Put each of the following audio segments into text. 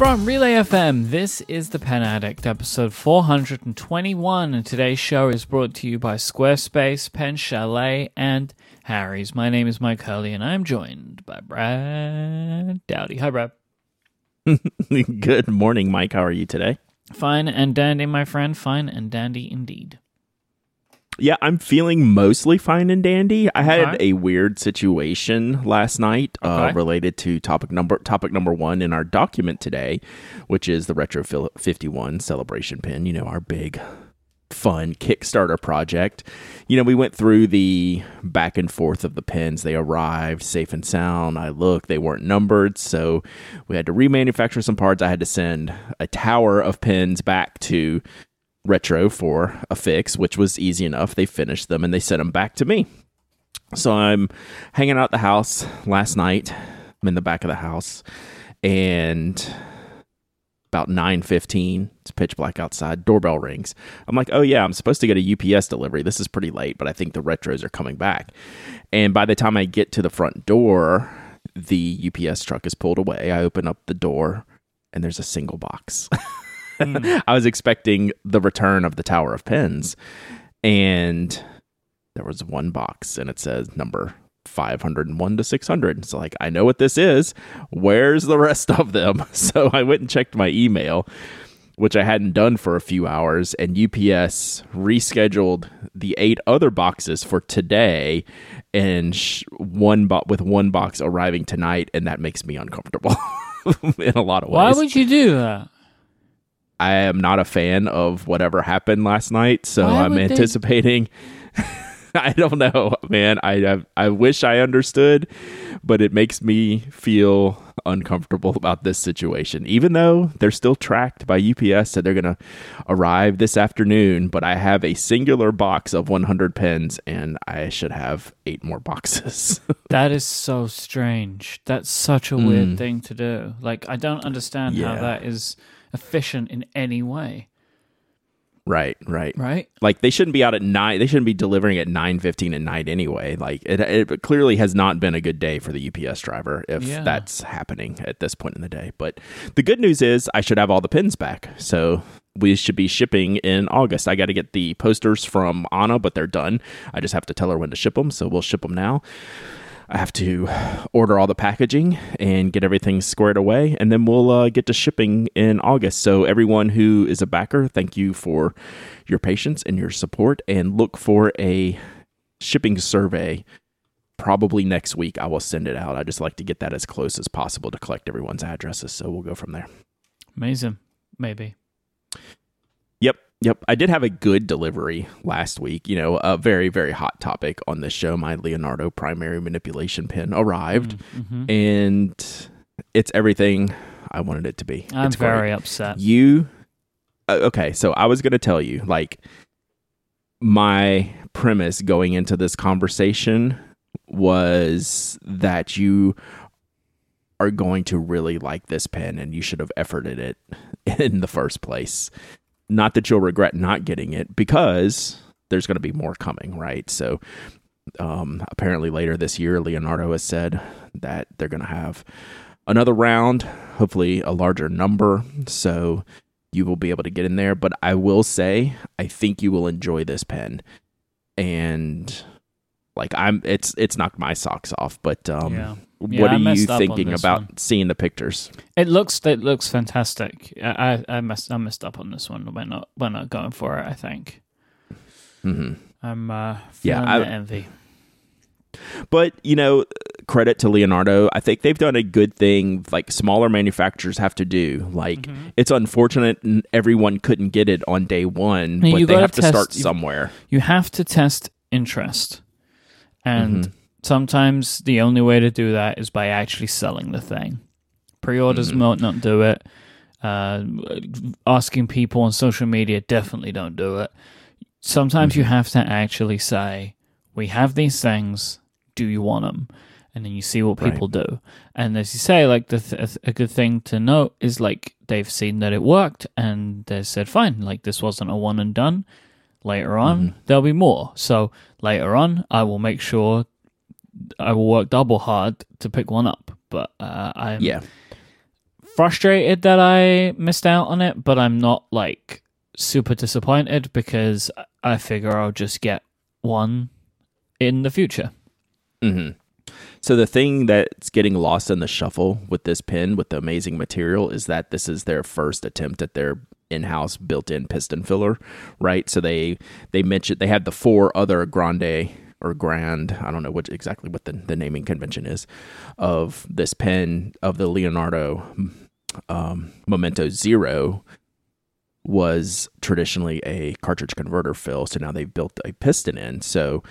From Relay FM, this is The Pen Addict, episode 421, and today's show is brought to you by Squarespace, Pen Chalet, and Harry's. My name is Mike Hurley, and I'm joined by Brad Dowdy. Hi, Brad. Good morning, Mike. How are you today? Fine and dandy, my friend. Fine and dandy indeed. Yeah, I'm feeling mostly fine and dandy. I had a weird situation last night uh, Okay. related to topic number topic number one in our document today, which is the Retro 51 celebration pin. You know, our big fun Kickstarter project. You know, we went through the back and forth of the pins. They arrived safe and sound. I looked, they weren't numbered, so we had to remanufacture some parts. I had to send a tower of pins back to Retro for a fix, which was easy enough. They finished them and they sent them back to me. So I'm hanging out at the house last night. I'm in the back of the house and about 9:15, it's pitch black outside, doorbell rings. I'm like, "Oh yeah, I'm supposed to get a UPS delivery. This is pretty late, but I think the retros are coming back." And by the time I get to the front door, the UPS truck is pulled away. I open up the door and there's a single box. I was expecting the return of the Tower of Pens, and there was one box, and it says number 501 to 600. So, like, I know what this is. Where's the rest of them? So, I went and checked my email, which I hadn't done for a few hours, and UPS rescheduled the eight other boxes for today, and sh- one bo- with one box arriving tonight, and that makes me uncomfortable in a lot of ways. Why would you do that? I am not a fan of whatever happened last night, so Why I'm would they- anticipating. I don't know, man. I, I I wish I understood, but it makes me feel uncomfortable about this situation. Even though they're still tracked by UPS, said they're gonna arrive this afternoon, but I have a singular box of 100 pens, and I should have eight more boxes. That is so strange. That's such a weird thing to do. Like, I don't understand how Mm. That is efficient in any way, right, right. right? Like they shouldn't be out at nine. They shouldn't be delivering at nine fifteen at night anyway. Like it, it clearly has not been a good day for the UPS driver if Yeah. that's happening at this point in the day. But the good news is I should have all the pins back. So we should be shipping in August. I got to get the posters from Anna, but they're done. I just have to tell her when to ship them. So we'll ship them now. I have to order all the packaging and get everything squared away, and then we'll uh, get to shipping in August. So, everyone who is a backer, thank you for your patience and your support, and look for a shipping survey. Probably next week, I will send it out. I just like to get that as close as possible to collect everyone's addresses. So, we'll go from there. Amazing. Maybe. Yep. I did have a good delivery last week. You know, a very, very hot topic on this show. My Leonardo primary manipulation pin arrived, Mm-hmm. and it's everything I wanted it to be. I'm it's great. very upset. You. Uh, okay. So I was going to tell you, like, my premise going into this conversation was that you are going to really like this pen and you should have efforted it in the first place. Not that you'll regret not getting it because there's going to be more coming, right? So, um, apparently later this year, Leonardo has said that they're going to have another round, hopefully a larger number. So, you will be able to get in there. But I will say, I think you will enjoy this pen. And like I'm it's it's knocked my socks off. But um Yeah. Yeah, what I are you messed up on thinking about one. seeing the pictures? It looks it looks fantastic. I I I messed I messed up on this one. We're not we're not going for it. I think. hmm I'm uh, Yeah, I- the envy. But you know, credit to Leonardo. I think they've done a good thing. Like smaller manufacturers have to do. Like Mm-hmm. it's unfortunate everyone couldn't get it on day one, No, but you they have to start test- you- somewhere. You have to test interest, and Mm-hmm. Sometimes the only way to do that is by actually selling the thing. Pre-orders Mhm. won't do it. Uh, asking people on social media definitely don't do it. Sometimes you Mm-hmm. have to actually say, "We have these things. Do you want them?" And then you see what Right. people do. And as you say, like the th- a good thing to note is like they've seen that it worked, and they said, "Fine, like this wasn't a one and done." Later on, Mm-hmm. there'll be more. So later on, I will make sure I will work double hard to pick one up. But uh, I'm Yeah. frustrated that I missed out on it, but I'm not like super disappointed because I figure I'll just get one in the future. Mm-hmm. So the thing that's getting lost in the shuffle with this pen, with the amazing material, is that this is their first attempt at their in-house built-in piston filler, right? So they they mentioned they had the four other grande or grand, I don't know what exactly what the, the naming convention is of this pen of the Leonardo um, Momento Zero was traditionally a cartridge converter fill. So now they've built a piston in. So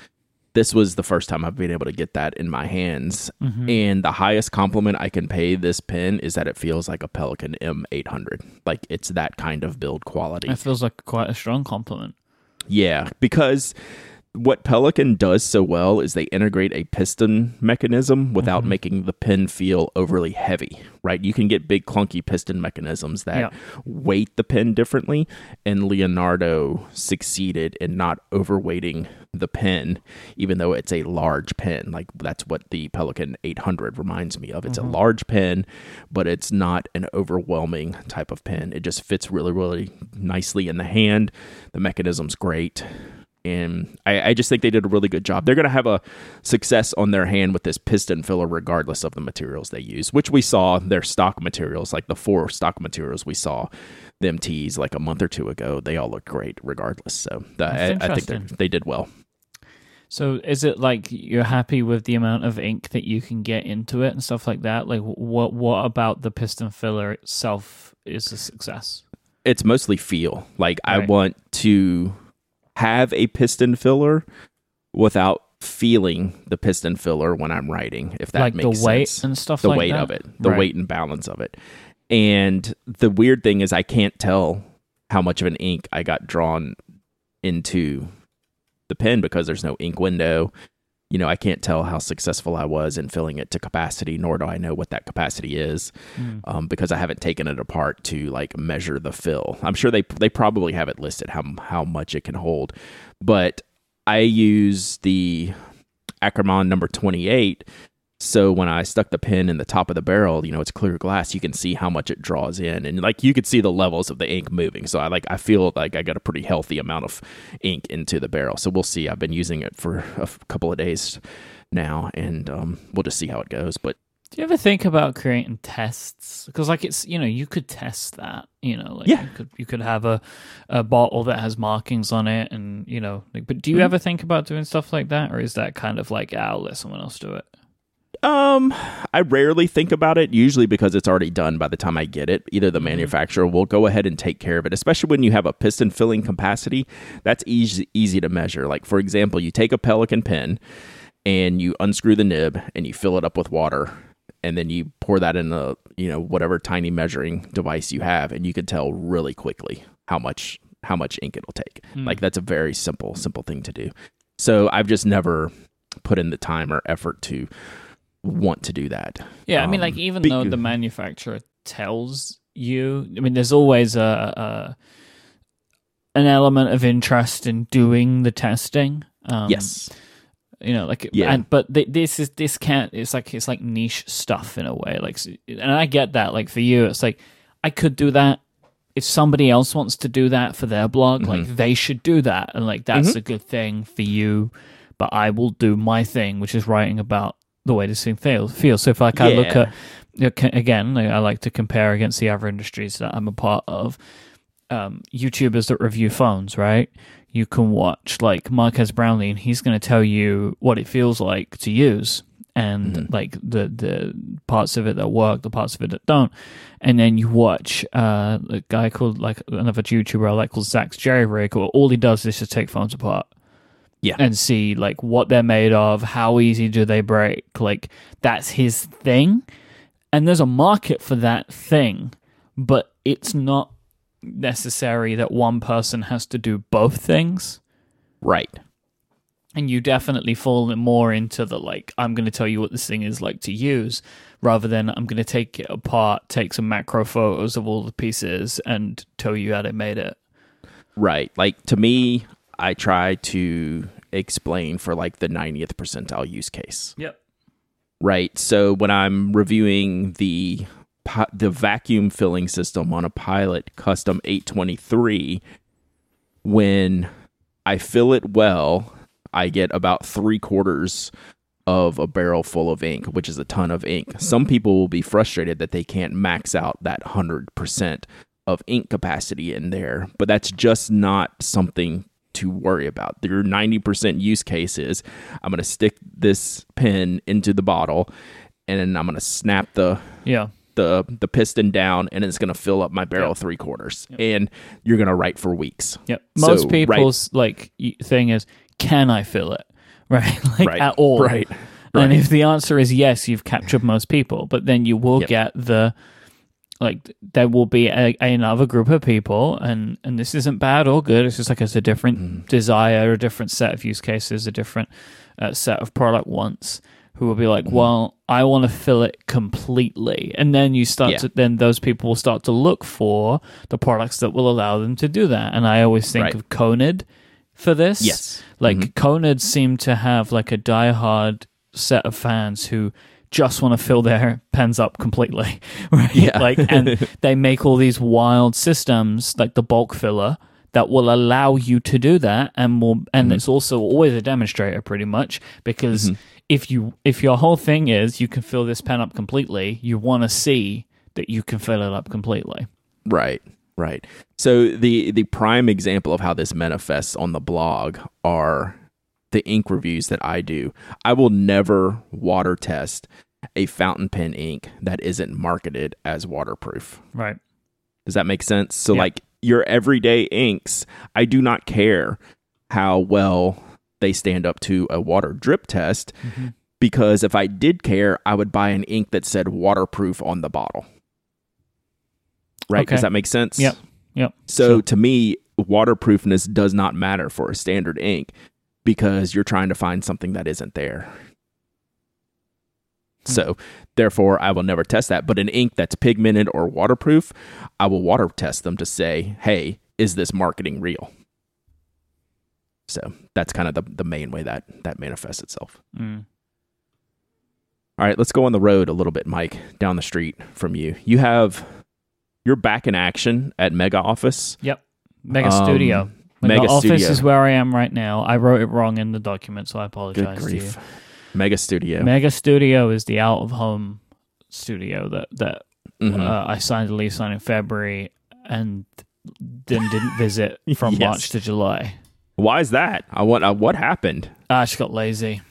this was the first time I've been able to get that in my hands. Mm-hmm. And the highest compliment I can pay this pen is that it feels like a Pelikan M800. Like it's that kind of build quality. It feels like quite a strong compliment. Yeah, because what Pelikan does so well is they integrate a piston mechanism without mm-hmm. making the pin feel overly heavy, right? You can get big clunky piston mechanisms that yeah. weight the pin differently, and Leonardo succeeded in not overweighting the pin, even though it's a large pin. Like that's what the Pelikan 800 reminds me of. It's mm-hmm. a large pin, but it's not an overwhelming type of pin. It just fits really, really nicely in the hand. The mechanism's great and I, I, just think they did a really good job. They're going to have a success on their hand with this piston filler, regardless of the materials they use, which we saw their stock materials, like the four stock materials we saw them tease like a month or two ago. They all look great, regardless. So I, I, think they did well. So is it like you're happy with the amount of ink that you can get into it and stuff like that? Like what what about the piston filler itself is a success? It's mostly feel. Like right. I want to have a piston filler without feeling the piston filler when I'm writing, if that like makes the weight sense. and stuff the like weight that? of it, the right. weight and balance of it. And the weird thing is I can't tell how much of an ink I got drawn into the pen because there's no ink window you know, I can't tell how successful I was in filling it to capacity, nor do I know what that capacity is, mm. um, because I haven't taken it apart to like measure the fill. I'm sure they they probably have it listed how how much it can hold, but I use the Ackerman number 28 so when I stuck the pin in the top of the barrel, you know, it's clear glass. You can see how much it draws in, and like you could see the levels of the ink moving. So I like I feel like I got a pretty healthy amount of ink into the barrel. So we'll see. I've been using it for a couple of days now, and um, we'll just see how it goes. But do you ever think about creating tests? Because like it's you know you could test that you know like yeah. you could you could have a, a bottle that has markings on it and you know like, but do you mm-hmm. ever think about doing stuff like that or is that kind of like ah, I'll let someone else do it? Um, I rarely think about it, usually because it's already done by the time I get it. Either the mm-hmm. manufacturer will go ahead and take care of it, especially when you have a piston filling capacity. That's easy easy to measure. Like for example, you take a Pelikan pen and you unscrew the nib and you fill it up with water and then you pour that in the, you know whatever tiny measuring device you have and you can tell really quickly how much how much ink it'll take. Mm. Like that's a very simple simple thing to do. So I've just never put in the time or effort to want to do that. Yeah, I mean, like um, even though the manufacturer tells you, I mean, there's always a, a an element of interest in doing the testing. Um, yes. You know, like, yeah. And, but th- this is this can't. It's like it's like niche stuff in a way. Like, and I get that. Like for you, it's like I could do that. If somebody else wants to do that for their blog, mm-hmm. like they should do that, and like that's mm-hmm. a good thing for you. But I will do my thing, which is writing about the way this thing feels. feels. So if like I look at again, I like to compare against the other industries that I'm a part of. Um, YouTubers that review phones, right? You can watch like Marques Brownlee, and he's going to tell you what it feels like to use, and mm-hmm. like the the parts of it that work, the parts of it that don't. And then you watch uh, a guy called like another YouTuber I like called Zach's Jerry Rig, all he does is just take phones apart yeah. and see like what they're made of how easy do they break like that's his thing. And there's a market for that thing but it's not necessary that one person has to do both things. Right. And you definitely fall more into the like i'm going to tell you what this thing is like to use rather than i'm going to take it apart take some macro photos of all the pieces and tell you how they made it. Right. Like to me I try to explain for like the 90th percentile use case. Yep. Right. So when I'm reviewing the the vacuum filling system on a Pilot Custom 823, when I fill it well, I get about three quarters of a barrel full of ink, which is a ton of ink. Some people will be frustrated that they can't max out that 100% of ink capacity in there, but that's just not something to worry about. Your 90% use case is I'm going to stick this pen into the bottle and then I'm going to snap the Yeah. the the piston down and it's going to fill up my barrel three quarters and you're going to write for weeks. Yep. So, Most right. people's like thing is, can I fill it? Right. like Right. at all. Right. And if the answer is yes, you've captured most people. But then you will Yep. get the like there will be a, another group of people and and this isn't bad or good it's just like it's a different Mm-hmm. desire a different set of use cases a different uh, set of product wants who will be like Mm-hmm. well i want to fill it completely and then you start Yeah. to then those people will start to look for the products that will allow them to do that and i always think Right. of conid for this Yes. like Mhm. Conid seemed to have like a diehard set of fans who just want to fill their pens up completely, right? Yeah. like, and they make all these wild systems like the bulk filler that will allow you to do that, and will, and Mm-hmm. it's also always a demonstrator, pretty much, because if you if your whole thing is you can fill this pen up completely, you want to see that you can fill it up completely. Right, right. So the the prime example of how this manifests on the blog are the ink reviews that I do. I will never water test a fountain pen ink that isn't marketed as waterproof. Right. Does that make sense? So Yeah. like your everyday inks, I do not care how well they stand up to a water drip test Mm-hmm. because if I did care, I would buy an ink that said waterproof on the bottle. Right? Okay. Does that make sense? Yep. Yep. So Sure. to me, waterproofness does not matter for a standard ink because you're trying to find something that isn't there. So, therefore, I will never test that. But an ink that's pigmented or waterproof, I will water test them to say, hey, is this marketing real? So that's kind of the, the main way that that manifests itself. Mm. All right, let's go on the road a little bit, Mike, down the street from you. You have you're back in action at Mega Office. Yep. Mega Um, Studio. Like Mega the office Studio. is where I am right now. I wrote it wrong in the document, so I Good apologize to you. grief. Mega Studio. Mega Studio is the out of home studio that that Mhm. uh, I signed a lease on in February and then didn't visit from Yes. March to July. Why is that? I want. Uh, what happened? I just got lazy.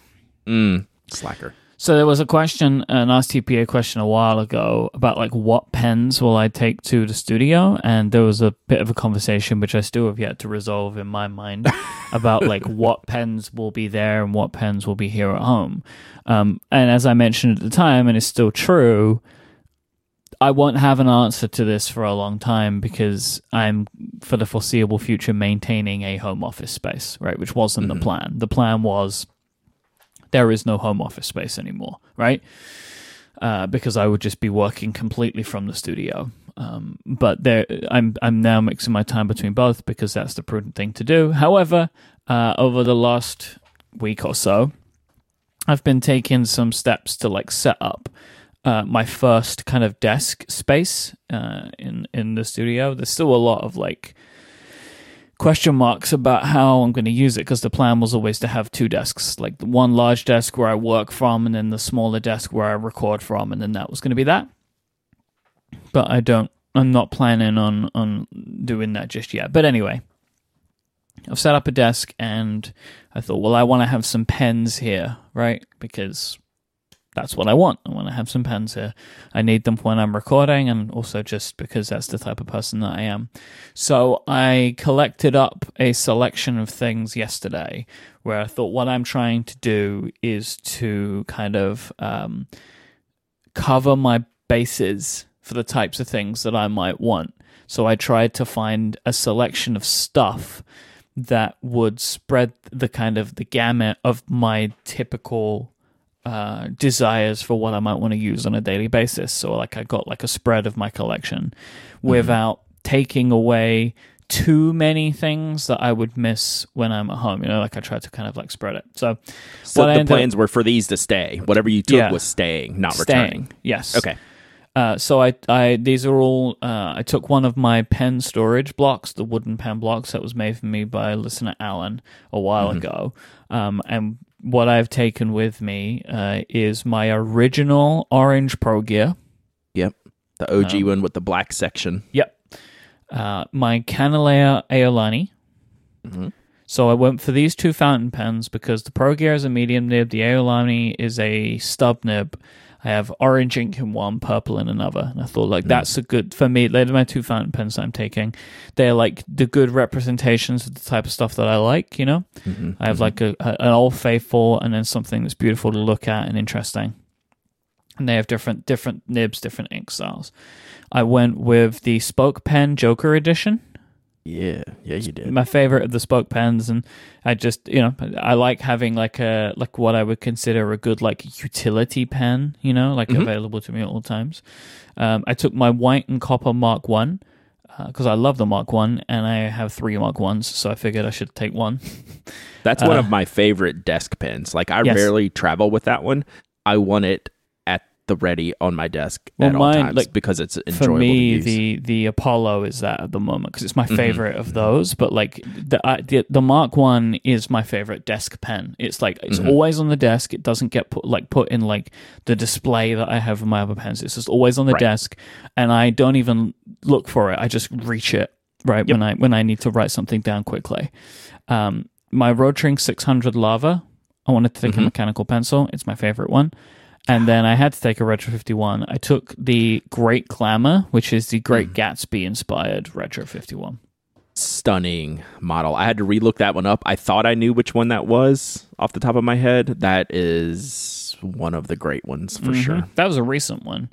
Mm, slacker. So there was a question, an RTPA question a while ago about like what pens will I take to the studio, and there was a bit of a conversation which I still have yet to resolve in my mind about like what pens will be there and what pens will be here at home. Um, and as I mentioned at the time, and it's still true, I won't have an answer to this for a long time because I'm for the foreseeable future maintaining a home office space, right? Which wasn't the plan. The plan was there is no home office space anymore, right? Uh, because I would just be working completely from the studio. Um, but there, I'm I'm now mixing my time between both because that's the prudent thing to do. However, uh, over the last week or so, I've been taking some steps to like set up uh, my first kind of desk space uh, in in the studio. There's still a lot of like question marks about how I'm going to use it because the plan was always to have two desks, like one large desk where I work from, and then the smaller desk where I record from, and then that was going to be that. But I don't. I'm not planning on on doing that just yet. But anyway, I've set up a desk, and I thought, well, I want to have some pens here, right? Because that's what I want. I want to have some pens here. I need them when I'm recording, and also just because that's the type of person that I am. So I collected up a selection of things yesterday where I thought what I'm trying to do is to kind of um, cover my bases for the types of things that I might want. So I tried to find a selection of stuff that would spread the kind of the gamut of my typical uh, desires for what I might want to use on a daily basis. So, like, I got like a spread of my collection without taking away too many things that I would miss when I'm at home. You know, like I tried to kind of like spread it. So, So the ended up- plans were for these to stay. Whatever you took Yeah. was staying, not staying, returning. yes, Okay. Uh, so I, I, these are all. Uh, I took one of my pen storage blocks, the wooden pen blocks that was made for me by listener Alan a while ago, um, and what I've taken with me uh, is my original orange Pro Gear. Yep. The OG one with the black section. Yep. Uh, my Kanilea Aolani. Mhm. So I went for these two fountain pens because the Pro Gear is a medium nib, the Aolani is a stub nib. I have orange ink in one, purple in another. And I thought, like, that's a good, for me, they're my two fountain pens that I'm taking. They're like the good representations of the type of stuff that I like, you know? Mm-hmm. I have like a, a, an old faithful and then something that's beautiful to look at and interesting. And they have different different nibs, different ink styles. I went with the Spoke Pen Joker edition, Yeah, yeah, you did. my favorite of the Spoke pens, and I just you know I like having like a like what I would consider a good like utility pen, you know, like Mhm. available to me at all times. Um, I took my white and copper Mark One because I love the Mark One, and I have three Mark Ones, so I figured I should take one. That's one Uh, of my favorite desk pens. Like I Yes. rarely travel with that one. I want it the ready on my desk Well, at all mine, times like, because it's for enjoyable me to use. the the apollo is that at the moment because it's my Mhm. favorite of those but like the, uh, the the mark one is my favorite desk pen it's like it's Mhm. always on the desk it doesn't get put like put in like the display that i have in my other pens it's just always on the Right. desk and i don't even look for it i just reach it right when i when i need to write something down quickly um my rotring 600 lava i wanted to take a Mhm. mechanical pencil it's my favorite one and then I had to take a Retro 51. I took the Great Glamour, which is the Great Gatsby inspired Retro 51. Stunning model. I had to relook that one up. I thought I knew which one that was off the top of my head. That is one of the great ones for Mhm. sure. That was a recent one.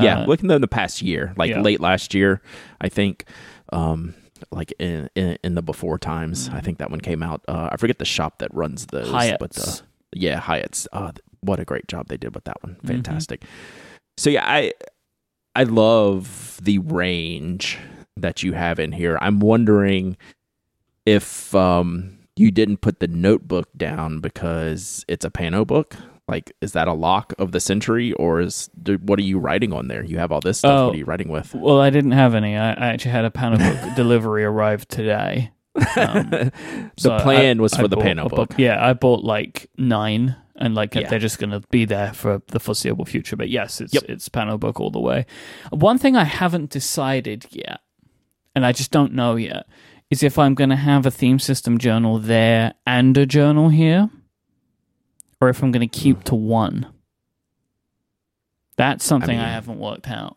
yeah, Uh, looking at the past year, like yeah. late last year, I think. Um, like in, in in the before times, I think that one came out. Uh, I forget the shop that runs those, but uh, Hyatt's. yeah, Hyatt's. Uh, what a great job they did with that one. Mm-hmm. Fantastic. So yeah, I I love the range that you have in here. I'm wondering if um you didn't put the notebook down because it's a Panobook. Like, is that a lock of the century, or is what are you writing on there? You have all this stuff. Oh. What are you writing with? Well, I didn't have any. I, I actually had a Panobook delivery arrive today. Um, the so plan I- was I for the bought a book. Yeah, I bought like nine, and like Yeah. they're just going to be there for the foreseeable future. But yes, it's Yep. it's Panobook all the way. One thing I haven't decided yet, and I just don't know yet, is if I'm going to have a theme system journal there and a journal here, or if I'm going to keep to one. That's something I, mean, haven't worked out.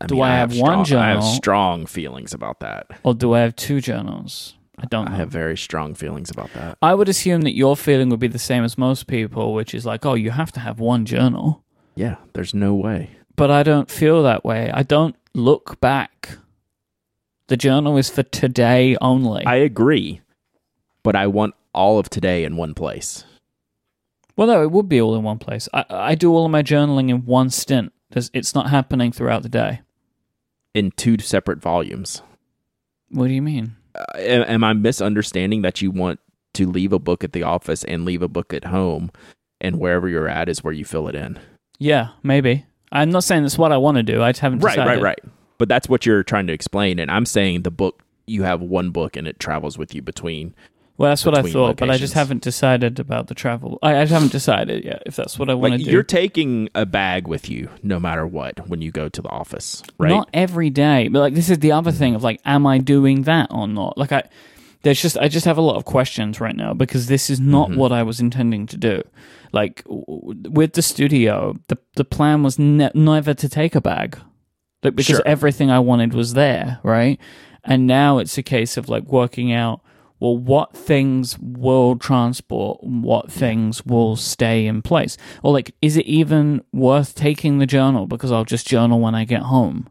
I Do mean, I have one strong, I have strong feelings about that. Or do I have two journals? I don't. I have very strong feelings about that. I would assume that your feeling would be the same as most people, which is like, oh, you have to have one journal. Yeah, there's no way. But I don't feel that way. I don't look back. The journal is for today only. I agree, but I want all of today in one place. well, no, it would be all in one place. I, I do all of my journaling in one stint. It's not happening throughout the day. in two separate volumes. What do you mean? Uh, am, I misunderstanding that you want to leave a book at the office and leave a book at home, and wherever you're at is where you fill it in? Yeah, maybe. I'm not saying that's what I want to do. I just haven't decided. Right, right, right. But that's what you're trying to explain, and I'm saying the book you have one book and it travels with you between. Well, that's what I thought, but I just haven't decided about the travel. I, I just haven't decided yet if that's what I want Like to do. you're taking a bag with you no matter what when you go to the office, right? Not every day, but like this is the other thing of like, am I doing that or not? Like I, there's just I just have a lot of questions right now because this is not Mm-hmm. what I was intending to do. Like with the studio, the the plan was ne- never to take a bag, like because Sure. everything I wanted was there, right? And now it's a case of like working out. Well, what things will transport? What things will stay in place? Or like, is it even worth taking the journal because I'll just journal when I get home?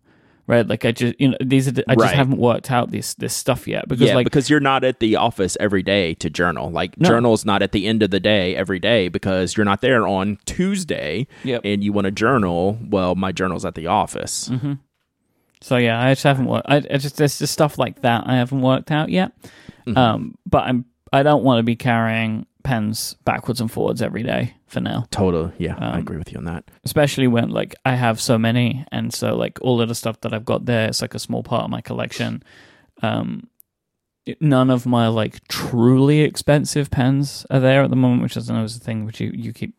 right? Like I just you know these are the, I just haven't worked out this this stuff yet because yeah, like because you're not at the office every day to journal. Like No. journal's not at the end of the day every day because you're not there on Tuesday Yep. and you want to journal. Well, my journal's at the office. Mm-hmm. So yeah, I just haven't worked. I, I just there's just stuff like that I haven't worked out yet. Mhm. Um, but I'm I don't want to be carrying pens backwards and forwards every day for now. Total. Yeah, I Um, agree with you on that. Especially when like I have so many, and so like all of the stuff that I've got there, it's like a small part of my collection. Um, none of my like truly expensive pens are there at the moment, which is another thing which you you keep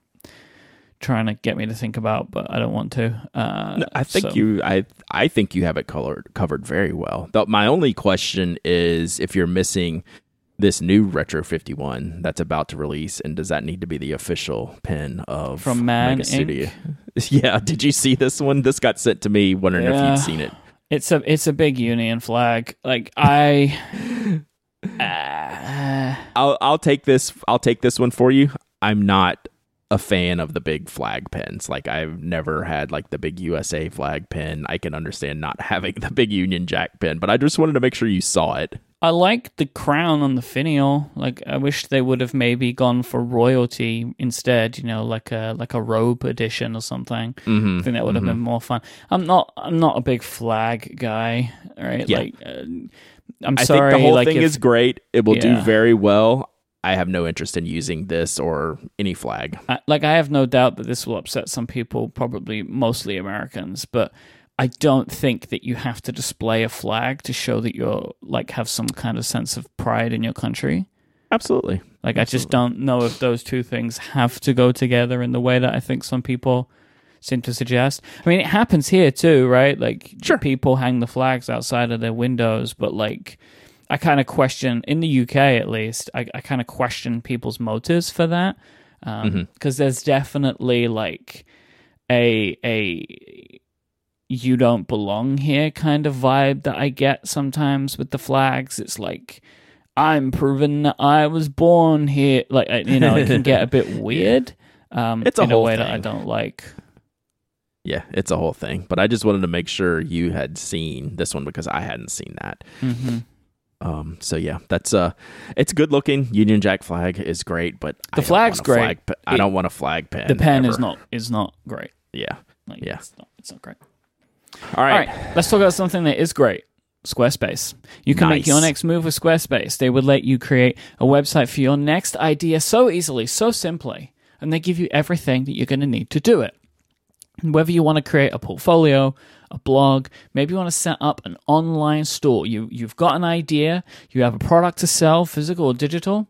trying to get me to think about, but I don't want to. Uh, No, I think so- you I I think you have it colored covered very well. Though my only question is if you're missing this new Retro 51 that's about to release and does that need to be the official pen of From Man Mega Studio? Yeah, did you see this one? This got sent to me wondering if you'd seen it. It's a it's a big Union flag. Like I. Uh, I'll I'll take this I'll take this one for you. I'm not a fan of the big flag pins. Like I've never had like the big USA flag pin. I can understand not having the big Union Jack pin, but I just wanted to make sure you saw it. I like the crown on the finial. Like I wish they would have maybe gone for royalty instead. You know, like a like a robe edition or something. Mm-hmm. I think that would have been more fun. I'm not. I'm not a big flag guy. Right? Yeah. Like, uh, I'm I sorry. the whole like thing if- is great. It will do very well. I have no interest in using this or any flag. I, like I have no doubt that this will upset some people, probably mostly Americans, but I don't think that you have to display a flag to show that you're like have some kind of sense of pride in your country. Absolutely. Like I just don't know if those two things have to go together in the way that I think some people seem to suggest. I mean, it happens here too, right? Like Sure. people hang the flags outside of their windows, but like I kind of question in the UK at least. I, I kind of question people's motives for that because there's definitely like a a you don't belong here kind of vibe that I get sometimes with the flags. It's like I'm proving that I was born here. Like you know, it can get a bit weird. Um, It's a in a whole thing. that I don't like. Yeah, it's a whole thing. But I just wanted to make sure you had seen this one because I hadn't seen that. hmm Um, so yeah, that's uh, it's good looking. Union Jack flag is great, but The don't flag's great. Flag, I It- don't want a flag pen. The pen is not is not great. Yeah. Like, Yeah. it's not, it's not great. All All right. right, let's talk about something that is great. Squarespace. You can make your next move with Squarespace. They would let you create a website for your next idea so easily, so simply, and they give you everything that you're going to need to do it. Whether you want to create a portfolio, a blog, maybe you want to set up an online store. You you've got an idea, you have a product to sell, physical or digital.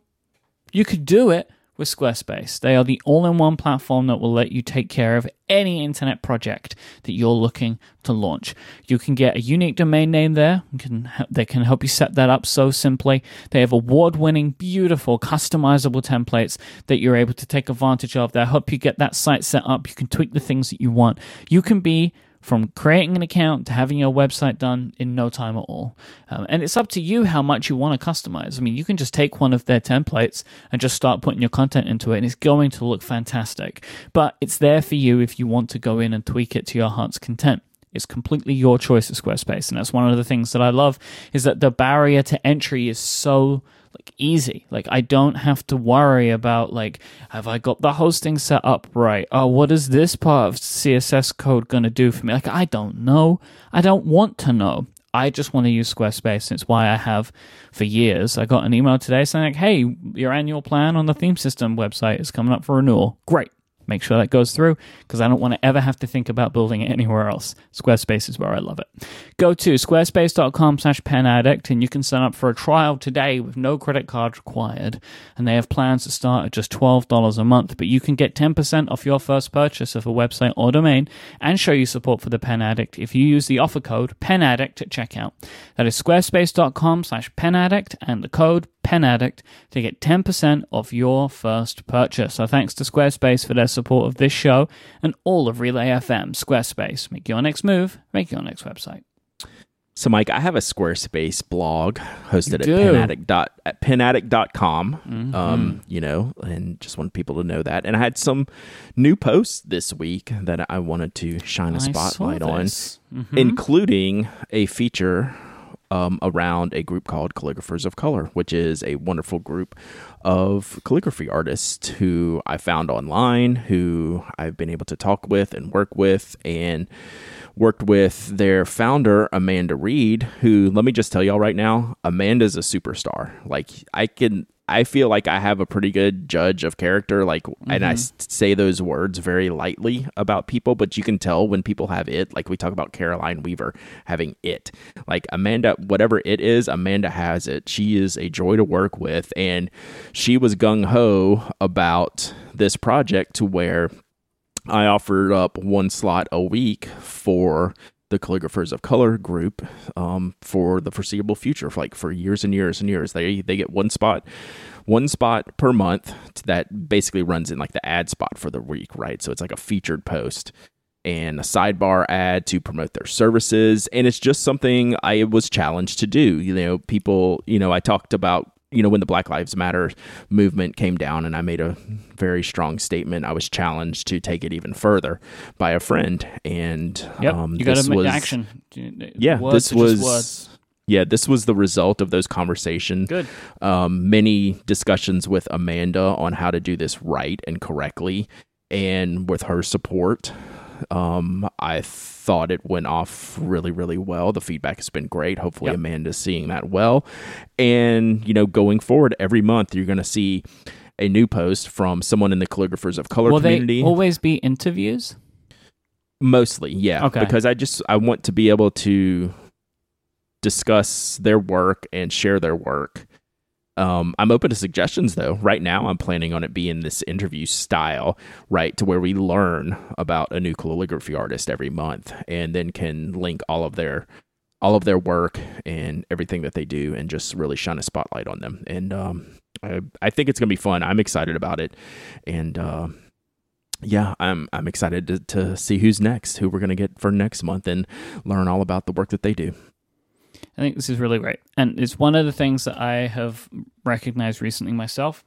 You could do it with Squarespace. They are the all-in-one platform that will let you take care of any internet project that you're looking to launch. You can get a unique domain name there. Can they can help you set that up so simply. They have award-winning, beautiful, customizable templates that you're able to take advantage of. They help you get that site set up. You can tweak the things that you want. You can be from creating an account to having your website done in no time at all. Um, and it's up to you how much you want to customize. I mean, you can just take one of their templates and just start putting your content into it, and it's going to look fantastic. But it's there for you if you want to go in and tweak it to your heart's content. It's completely your choice at Squarespace, and that's one of the things that I love is that the barrier to entry is so like easy. Like I don't have to worry about like have I got the hosting set up right? Oh, what is this part of CSS code going to do for me? Like I don't know. I don't want to know. I just want to use Squarespace. It's why I have for years. I got an email today saying like, "Hey, your annual plan on the theme system website is coming up for renewal." Great. Make sure that goes through because I don't want to ever have to think about building it anywhere else. Squarespace is where I love it. Go to squarespace.com slash penaddict and you can sign up for a trial today with no credit card required. And they have plans to start at just $12 a month, but you can get 10% off your first purchase of a website or domain and show you support for the Pen Addict if you use the offer code PENADDICT at checkout. That is squarespace.com slash penaddict and the code penaddict to get 10% off your first purchase. So thanks to Squarespace for their support of this show and all of Relay FM. Squarespace, make your next move, make your next website. So, Mike, I have a Squarespace blog hosted at You penaddict dot at penaddict.com. Um, you know, and just want people to know that. And I had some new posts this week that I wanted to shine a spotlight on. Mhm. including a feature um, around a group called Calligraphers of Color, which is a wonderful group of calligraphy artists who I found online, who I've been able to talk with and work with, and worked with their founder, Amanda Reid, who, let me just tell y'all right now, Amanda's a superstar. Like, I can. I feel like I have a pretty good judge of character, like, mm-hmm. and I Mm-hmm. say those words very lightly about people, but you can tell when people have it. Like we talk about Caroline Weaver having it, like Amanda, whatever it is, Amanda has it. She is a joy to work with, and she was gung ho about this project to where I offered up one slot a week for the calligraphers of color group um, for the foreseeable future for like for years and years and years. They they get one spot one spot per month that basically runs in like the ad spot for the week right? So it's like a featured post and a sidebar ad to promote their services. And it's just something i was challenged to do. You know people you know i talked about you know when the black lives matter movement came down and i made a very strong statement i was challenged to take it even further by a friend and Yep. um, you got this to make was action. yeah Words this just was yeah this was the result of those conversations good. um, many discussions with amanda on how to do this right and correctly and with her support um, i thought it went off really really well the feedback has been great hopefully Yep. amanda's seeing that well and you know going forward every month you're going to see a new post from someone in the calligraphers of color Will community they always be interviews? Mostly, yeah. Okay. Because I just I want to be able to discuss their work and share their work. Um, I'm open to suggestions though. Right now, I'm planning on it being this interview style, right, to where we learn about a new calligraphy artist every month, and then can link all of their all of their work and everything that they do, and just really shine a spotlight on them. And um, I, I think it's gonna be fun. I'm excited about it, and. Uh, yeah, I'm I'm excited to, to see who's next, who we're gonna get for next month, and learn all about the work that they do. I think this is really great. And it's one of the things that I have recognized recently myself.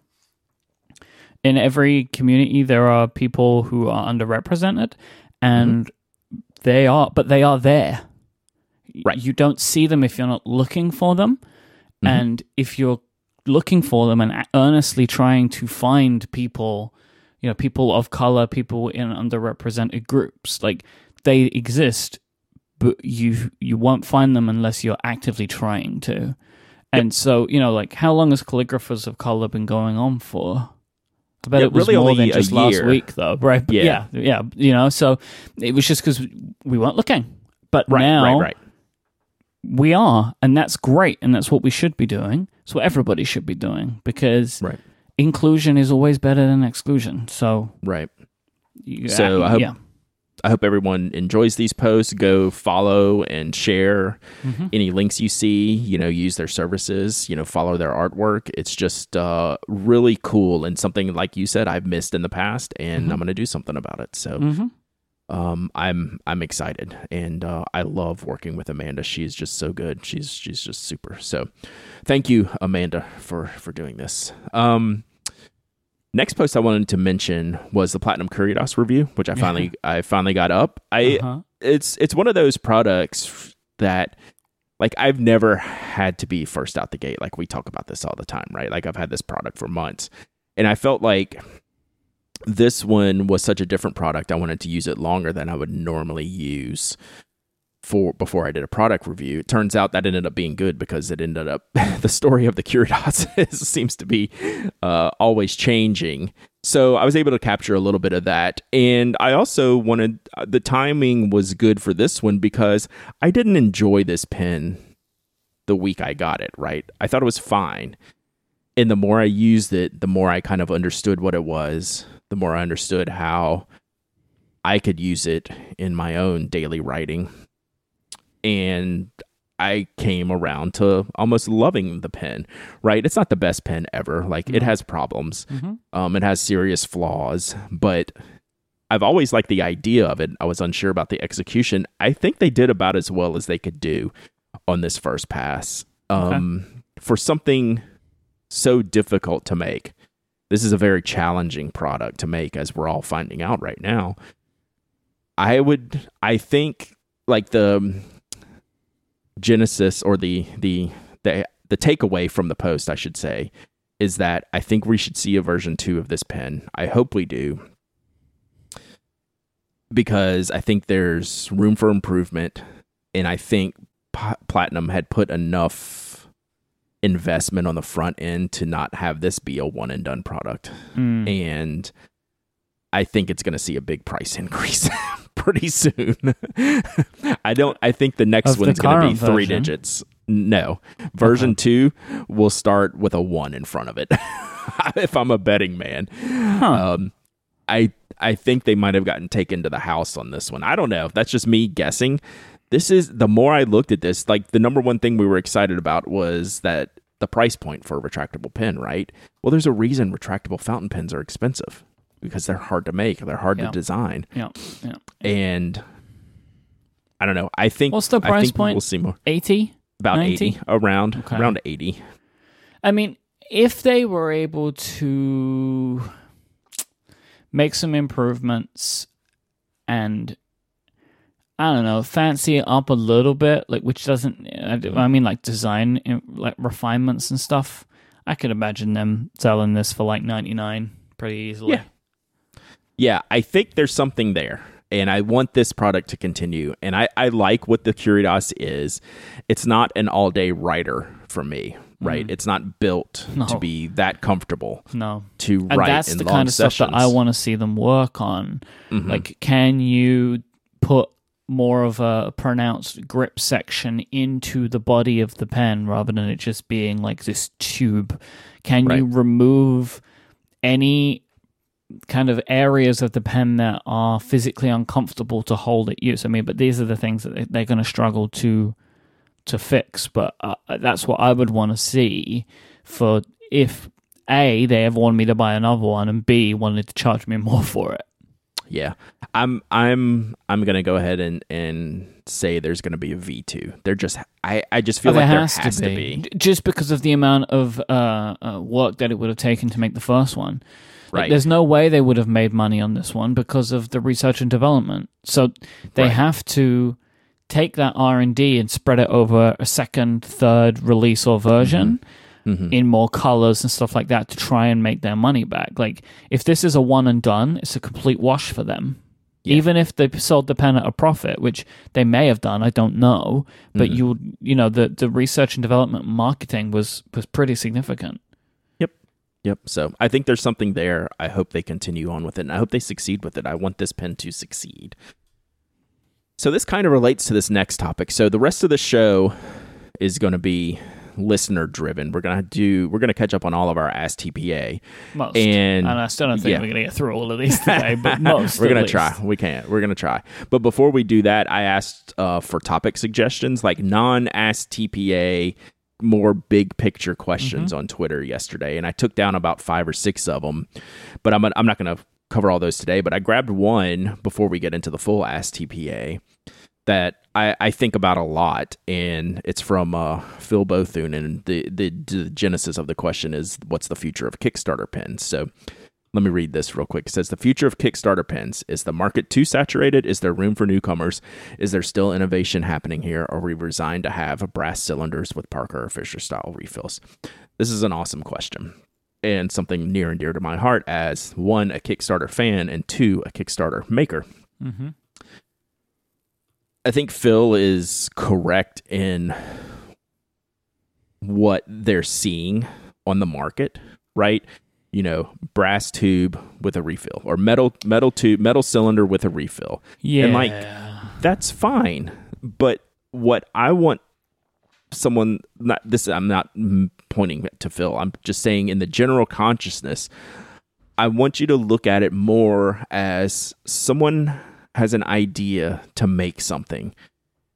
In every community, there are people who are underrepresented, and they are, but they are there. Right. You don't see them if you're not looking for them. Mhm. And if you're looking for them and earnestly trying to find people, you know, people of color, people in underrepresented groups, like they exist, but you you won't find them unless you're actively trying to. And so, you know, like how long has calligraphers of color been going on for? I bet Yeah, it was really more than just last week, though, right? But Yeah. yeah, yeah, you know. So it was just because we weren't looking, but Right, now right, right. we are, and that's great, and that's what we should be doing. It's what everybody should be doing because Right. inclusion is always better than exclusion. So, Right. you, So I uh, hope- yeah, I hope everyone enjoys these posts. Go follow and share Mhm. any links you see. You know, use their services. You know, follow their artwork. It's just uh, really cool and something like you said I've missed in the past, and Mhm. I'm going to do something about it. So hmm um, I'm I'm excited, and uh, I love working with Amanda. She's just so good. She's she's just super. So, thank you, Amanda, for for doing this. Um, next post I wanted to mention was the Platinum Curidas review, which I finally I finally got up. I Uh-huh. it's it's one of those products that like I've never had to be first out the gate. Like we talk about this all the time, right? Like I've had this product for months, and I felt like this one was such a different product. I wanted to use it longer than I would normally use for before I did a product review. It turns out that ended up being good because it ended up the story of the Curidas seems to be uh, always changing. So I was able to capture a little bit of that, and I also wanted uh, the timing was good for this one because I didn't enjoy this pen the week I got it. Right, I thought it was fine, and the more I used it, the more I kind of understood what it was. The more I understood how I could use it in my own daily writing and I came around to almost loving the pen. Right? It's not the best pen ever. Like it has problems. Mhm. Um, it has serious flaws, but I've always liked the idea of it. I was unsure about the execution. I think they did about as well as they could do on this first pass. Um, for something so difficult to make. This is a very challenging product to make as we're all finding out right now. I would I think like the genesis or the the the the takeaway from the post I should say is that I think we should see a version 2 of this pen. I hope we do. Because I think there's room for improvement and I think P- Platinum had put enough investment on the front end to not have this be a one and done product. Mm. And I think it's going to see a big price increase pretty soon. I don't I think the next Of one's going to be 3 version? digits. No. Version 2 will start with a 1 in front of it. if I'm a betting man. Huh. Um, I I think they might have gotten taken to the house on this one. I don't know. That's just me guessing. This is the more I looked at this, like the number one thing we were excited about was that the price point for a retractable pen, right? Well, there's a reason retractable fountain pens are expensive because they're hard to make, they're hard Yeah. to design, yeah. Yeah. and I don't know. I think What's the I price think point? We'll see more 80? about 90? eighty around Okay. around eighty. I mean, if they were able to make some improvements and I don't know, fancy it up a little bit, like which doesn't I mean like design like refinements and stuff. I could imagine them selling this for like 99 pretty easily. Yeah. Yeah, I think there's something there. And I want this product to continue. And I, I like what the Curidas is. It's not an all day writer for me, right? It's not built No. to be that comfortable No. to And write that's the kind of sessions. stuff that I want to see them work on. Mhm. Like, can you put more of a pronounced grip section into the body of the pen rather than it just being like this tube? Can you remove any kind of areas of the pen that are physically uncomfortable to hold at use? I mean, but these are the things that they- they're going to struggle to to fix. But uh, that's what I would want to see for if a they ever wanted me to buy another one and b wanted to charge me more for it. Yeah. I'm I'm I'm gonna go ahead and, and say there's gonna be a V two. They're just I, I just feel Oh, like there there has, to, be. J- just because of the amount of uh, uh, work that it would have taken to make the first one. Like, Right. there's no way they would have made money on this one because of the research and development. So they Right. have to take that R and D and spread it over a second, third release or version Mhm. in more colors and stuff like that to try and make their money back. Like if this is a one and done, it's a complete wash for them. Yeah. Even if they sold the pen at a profit, which they may have done, I don't know. But Mhm. you you know, the the research and development marketing was was pretty significant. Yep. So I think there's something there. I hope they continue on with it and I hope they succeed with it. I want this pen to succeed. So this kind of relates to this next topic. So the rest of the show is going to be listener driven. We're going to do we're going to catch up on all of our Ask TPA. Most, And- and I still don't think yeah. we're gonna get through all of these today, but most. we're gonna least. try. We can't. We're gonna try. But before we do that, I asked uh, for topic suggestions, like non-Ask TPA, more big picture questions Mm-hmm. on Twitter yesterday, and I took down about five or six of them. But I'm I'm not gonna cover all those today. But I grabbed one before we get into the full Ask TPA that I, I think about a lot, and it's from uh, Phil Bothune, and the, the the genesis of the question is, "What's the future of Kickstarter pins?" So let me read this real quick. It says the future of Kickstarter pens is the market too saturated? Is there room for newcomers? Is there still innovation happening here? Are we resigned to have brass cylinders with Parker or Fisher style refills? This is an awesome question and something near and dear to my heart as one a Kickstarter fan and two a Kickstarter maker. Mm-hmm. I think Phil is correct in what they're seeing on the market, right? You know, brass tube with a refill or metal metal tube metal cylinder with a refill. Yeah, And, like, That's fine. But what I want someone not this I'm not pointing to Phil. I'm just saying in the general consciousness I want you to look at it more as someone has an idea to make something.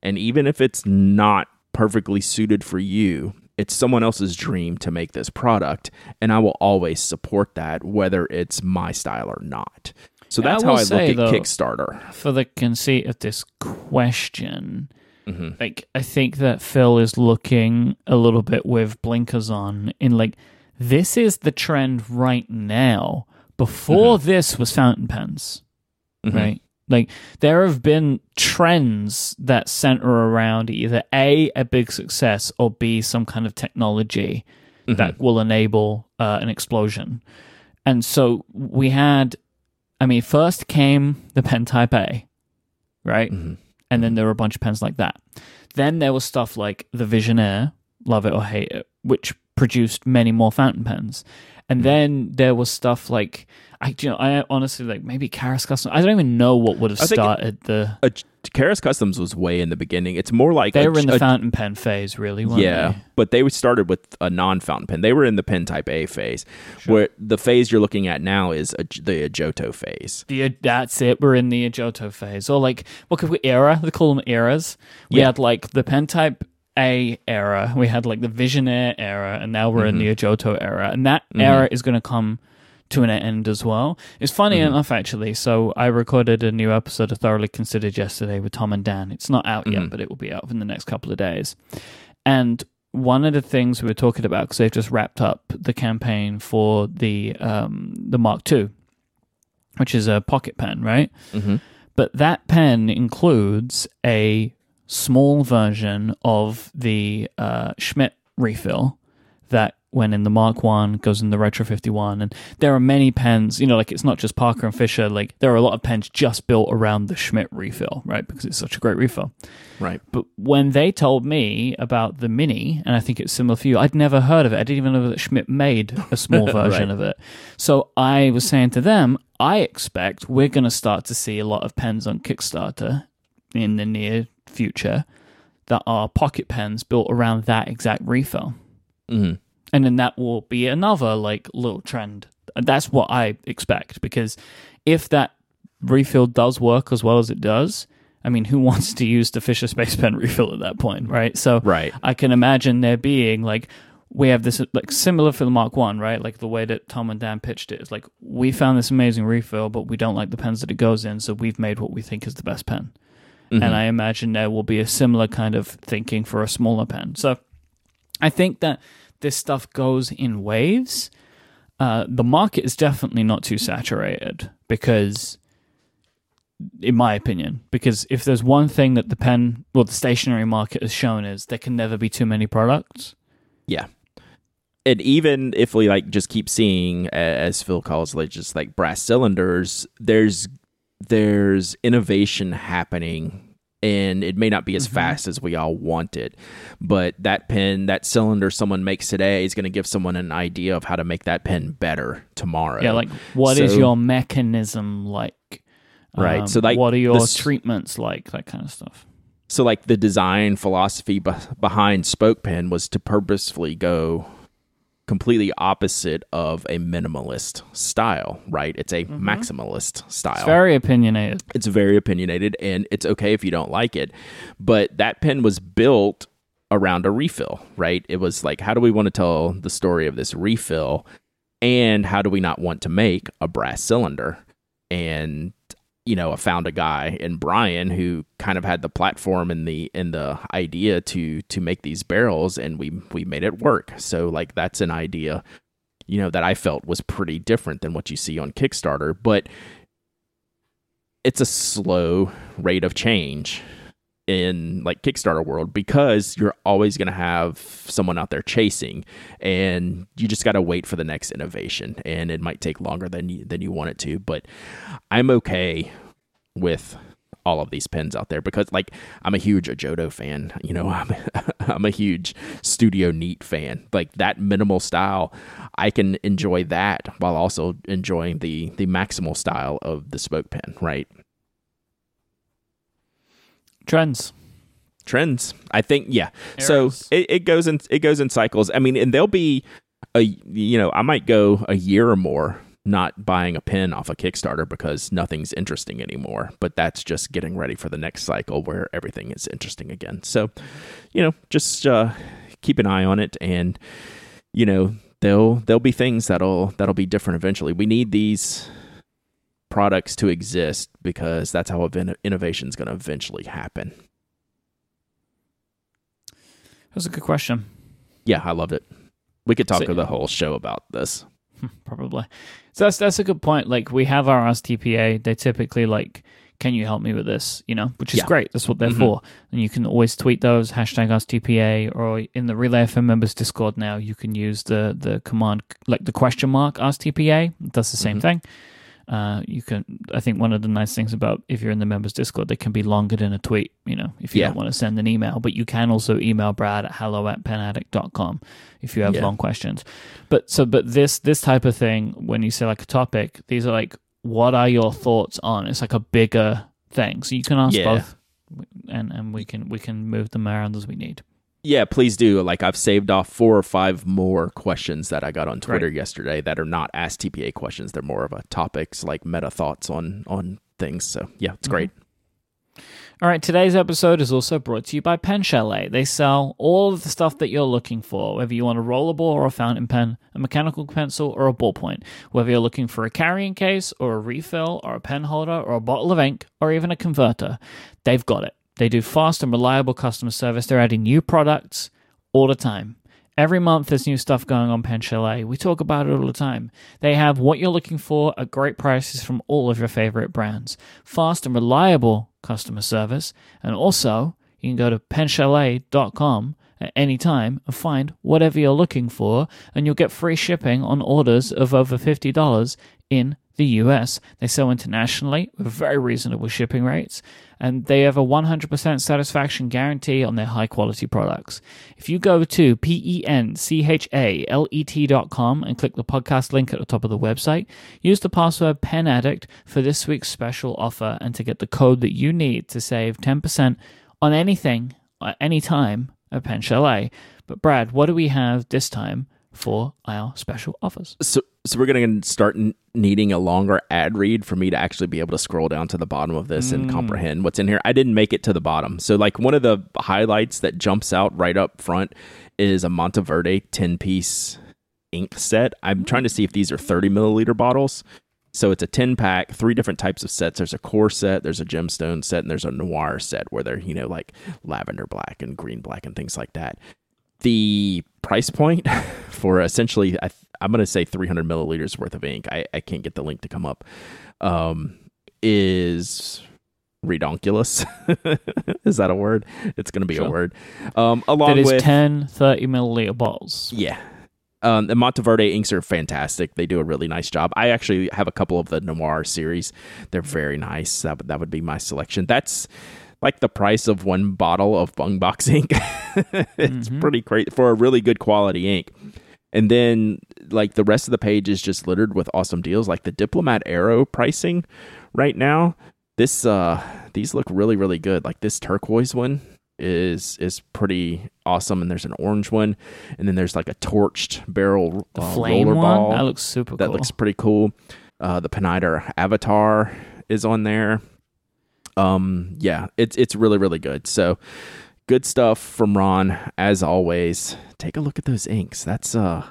And even if it's not perfectly suited for you, it's someone else's dream to make this product. And I will always support that, whether it's my style or not. So And I that's how I say, look at though- Kickstarter. for the conceit of this question, Mhm. like I think that Phil is looking a little bit with blinkers on in like this is the trend right now. Before this was fountain pens, Mhm. right? Like there have been trends that center around either A, a big success, or B, some kind of technology Mm-hmm. that will enable uh, an explosion. And so we had, I mean, first came the pen type A, right? Mhm. And then there were a bunch of pens like that. Then there was stuff like the Visionaire, love it or hate it, which produced many more fountain pens. And hmm. then there was stuff like I, you know, I honestly like maybe Karas Kustom. I don't even know what would have think it- started the. A Karas Kustoms was way in the beginning. It's more like They a- were in the a- fountain pen phase, really. Yeah, they? but they started with a non-fountain pen. They were in the pen type A phase, where the phase you're looking at now is a, the Ajoto phase. The, uh, that's it. We're in the Ajoto phase, or like what could we era? They call them eras. We Yeah. had like the pen type A era. We had like the Visionaire era, and now we're in the Mm-hmm. Ajoto era, and that era is going to come to an end as well. It's funny Mm-hmm. enough, actually. So I recorded a new episode of Thoroughly Considered yesterday with Tom and Dan. It's not out Mm-hmm. yet, but it will be out in the next couple of days. And one of the things we were talking about because they've just wrapped up the campaign for the um, the Mark II, which is a pocket pen, right? Mm-hmm. But that pen includes a small version of the uh, Schmidt refill that went in the Mark One, goes in the Retro 51. And there are many pens, you know, like it's not just Parker and Fisher, like there are a lot of pens just built around the Schmidt refill, right? Because it's such a great refill. Right. But when they told me about the Mini, and I think it's similar for you, I'd never heard of it. I didn't even know that Schmidt made a small version Right. of it. So I was saying to them, I expect we're going to start to see a lot of pens on Kickstarter in the near future that are pocket pens built around that exact refill. Mm-hmm. And then that will be another like little trend. That's what I expect because if that refill does work as well as it does, I mean, who wants to use the Fisher Space Pen refill at that point, right? So Right. I can imagine there being like we have this like similar for the Mark One, right? Like the way that Tom and Dan pitched it is like we found this amazing refill, but we don't like the pens that it goes in, so we've made what we think is the best pen. Mm-hmm. And I imagine there will be a similar kind of thinking for a smaller pen. So I think that this stuff goes in waves. Uh, the market is definitely not too saturated because, in my opinion, because if there's one thing that the pen, well, the stationery market has shown is there can never be too many products. Yeah. And even if we like just keep seeing, as Phil calls like just like brass cylinders, there's there's innovation happening, and it may not be as fast as we all want it, but that pen, that cylinder someone makes today is going to give someone an idea of how to make that pen better tomorrow. Yeah, like what is So- your mechanism like? Right, Um, so, like, what are your the treatments like? That kind of stuff. So, like the design philosophy be- behind Spoke Pen was to purposefully go completely opposite of a minimalist style, right? It's a mm-hmm. maximalist style. It's very opinionated. it's very opinionated, and it's okay if you don't like it. But that pen was built around a refill, right? It was like, how do we want to tell the story of this refill? And how do we not want to make a brass cylinder? And you know, I found a guy in Brian who kind of had the platform and the and the idea to to make these barrels, and we we made it work. So like that's an idea, you know, that I felt was pretty different than what you see on Kickstarter, but it's a slow rate of change in like Kickstarter world because you're always going to have someone out there chasing and you just got to wait for the next innovation and it might take longer than you, than you want it to but I'm okay with all of these pens out there because like I'm a huge Ajoto fan you know I'm I'm a huge Studio Neat fan. Like that minimal style I can enjoy that while also enjoying the the maximal style of the spoke pen right Trends. trends. I think yeah. So it, it goes in it goes in cycles. I mean and there'll be a you know i might go a year or more not buying a pen off a kickstarter because nothing's interesting anymore but that's just getting ready for the next cycle where everything is interesting again. So you know just uh keep an eye on it and you know there'll there'll be things that'll that'll be different eventually. We need these products to exist because that's how innovation is going to eventually happen That's a good question. Yeah, I loved it. We could talk So- the whole show about this. Probably. So that's that's a good point. Like we have our Ask TPA. They typically like, can you help me with this? You know, which is Yeah. great. That's what they're Mhm. for. And you can always tweet those hashtag Ask TPA or in the Relay FM members Discord now. You can use the the command like the question mark Ask TPA. It does the same Mhm. thing. Uh, you can. I think one of the nice things about if you're in the members Discord, they can be longer than a tweet. You know, if you Yeah. don't want to send an email, but you can also email Brad at hello at penaddict.com if you have Yeah. long questions. But so, but this this type of thing, when you say like a topic, these are like, what are your thoughts on? It's like a bigger thing, so you can ask Yeah. both, and and we can we can move them around as we need. Yeah, please do. Like I've saved off four or five more questions that I got on Twitter Great. yesterday that are not Ask TPA questions. They're more of a topics like meta thoughts on on things. So yeah, it's mm-hmm. great. All right, today's episode is also brought to you by Pen Chalet. They sell all of the stuff that you're looking for, whether you want a rollerball or a fountain pen, a mechanical pencil or a ballpoint, whether you're looking for a carrying case or a refill or a pen holder or a bottle of ink or even a converter. They've got it. They do fast and reliable customer service. They're adding new products all the time. Every month there's new stuff going on Pen Chalet. We talk about it all the time. They have what you're looking for at great prices from all of your favorite brands. Fast and reliable customer service. And also, you can go to penchalet.com at any time and find whatever you're looking for, and you'll get free shipping on orders of over $50 in the US. They sell internationally with very reasonable shipping rates, and they have a 100% satisfaction guarantee on their high quality products. If you go to P E N C H A L E T.com and click the podcast link at the top of the website, use the password PenAddict for this week's special offer and to get the code that you need to save 10% on anything at any time at Pen Chalet. But, Brad, what do we have this time for our special offers? So so we're gonna start needing a longer ad read for me to actually be able to scroll down to the bottom of this and mm. comprehend what's in here. I didn't make it to the bottom. So like one of the highlights that jumps out right up front is a Monteverde 10 piece ink set. I'm mm. trying to see if these are 30 milliliter bottles. So it's a 10 pack, three different types of sets. There's a core set, there's a gemstone set, and there's a noir set where they're, you know, like lavender black and green black and things like that. The price point for essentially, I, I'm going to say 300 milliliters worth of ink, I, I can't get the link to come up, um, is redonkulous. is that a word? It's going to be a word. Um, along That is with 10 30 milliliter bottles. yeah. Um, the Monteverde inks are fantastic. They do a really nice job. I actually have a couple of the Noir series. They're very nice. That, would- that would be my selection. That's like the price of one bottle of Bung Box ink. it's pretty great for a really good quality ink. And then like the rest of the page is just littered with awesome deals like the Diplomat Aero pricing right now. This uh these look really really good. Like this turquoise one is is pretty awesome and there's an orange one and then there's like a torched barrel The uh, flame roller one? ball That looks super that cool. looks pretty cool. Uh, the Pineider Avatar is on there. Um, yeah, it's it's really really good. So good stuff from Ron as always. Take a look at those inks. That's uh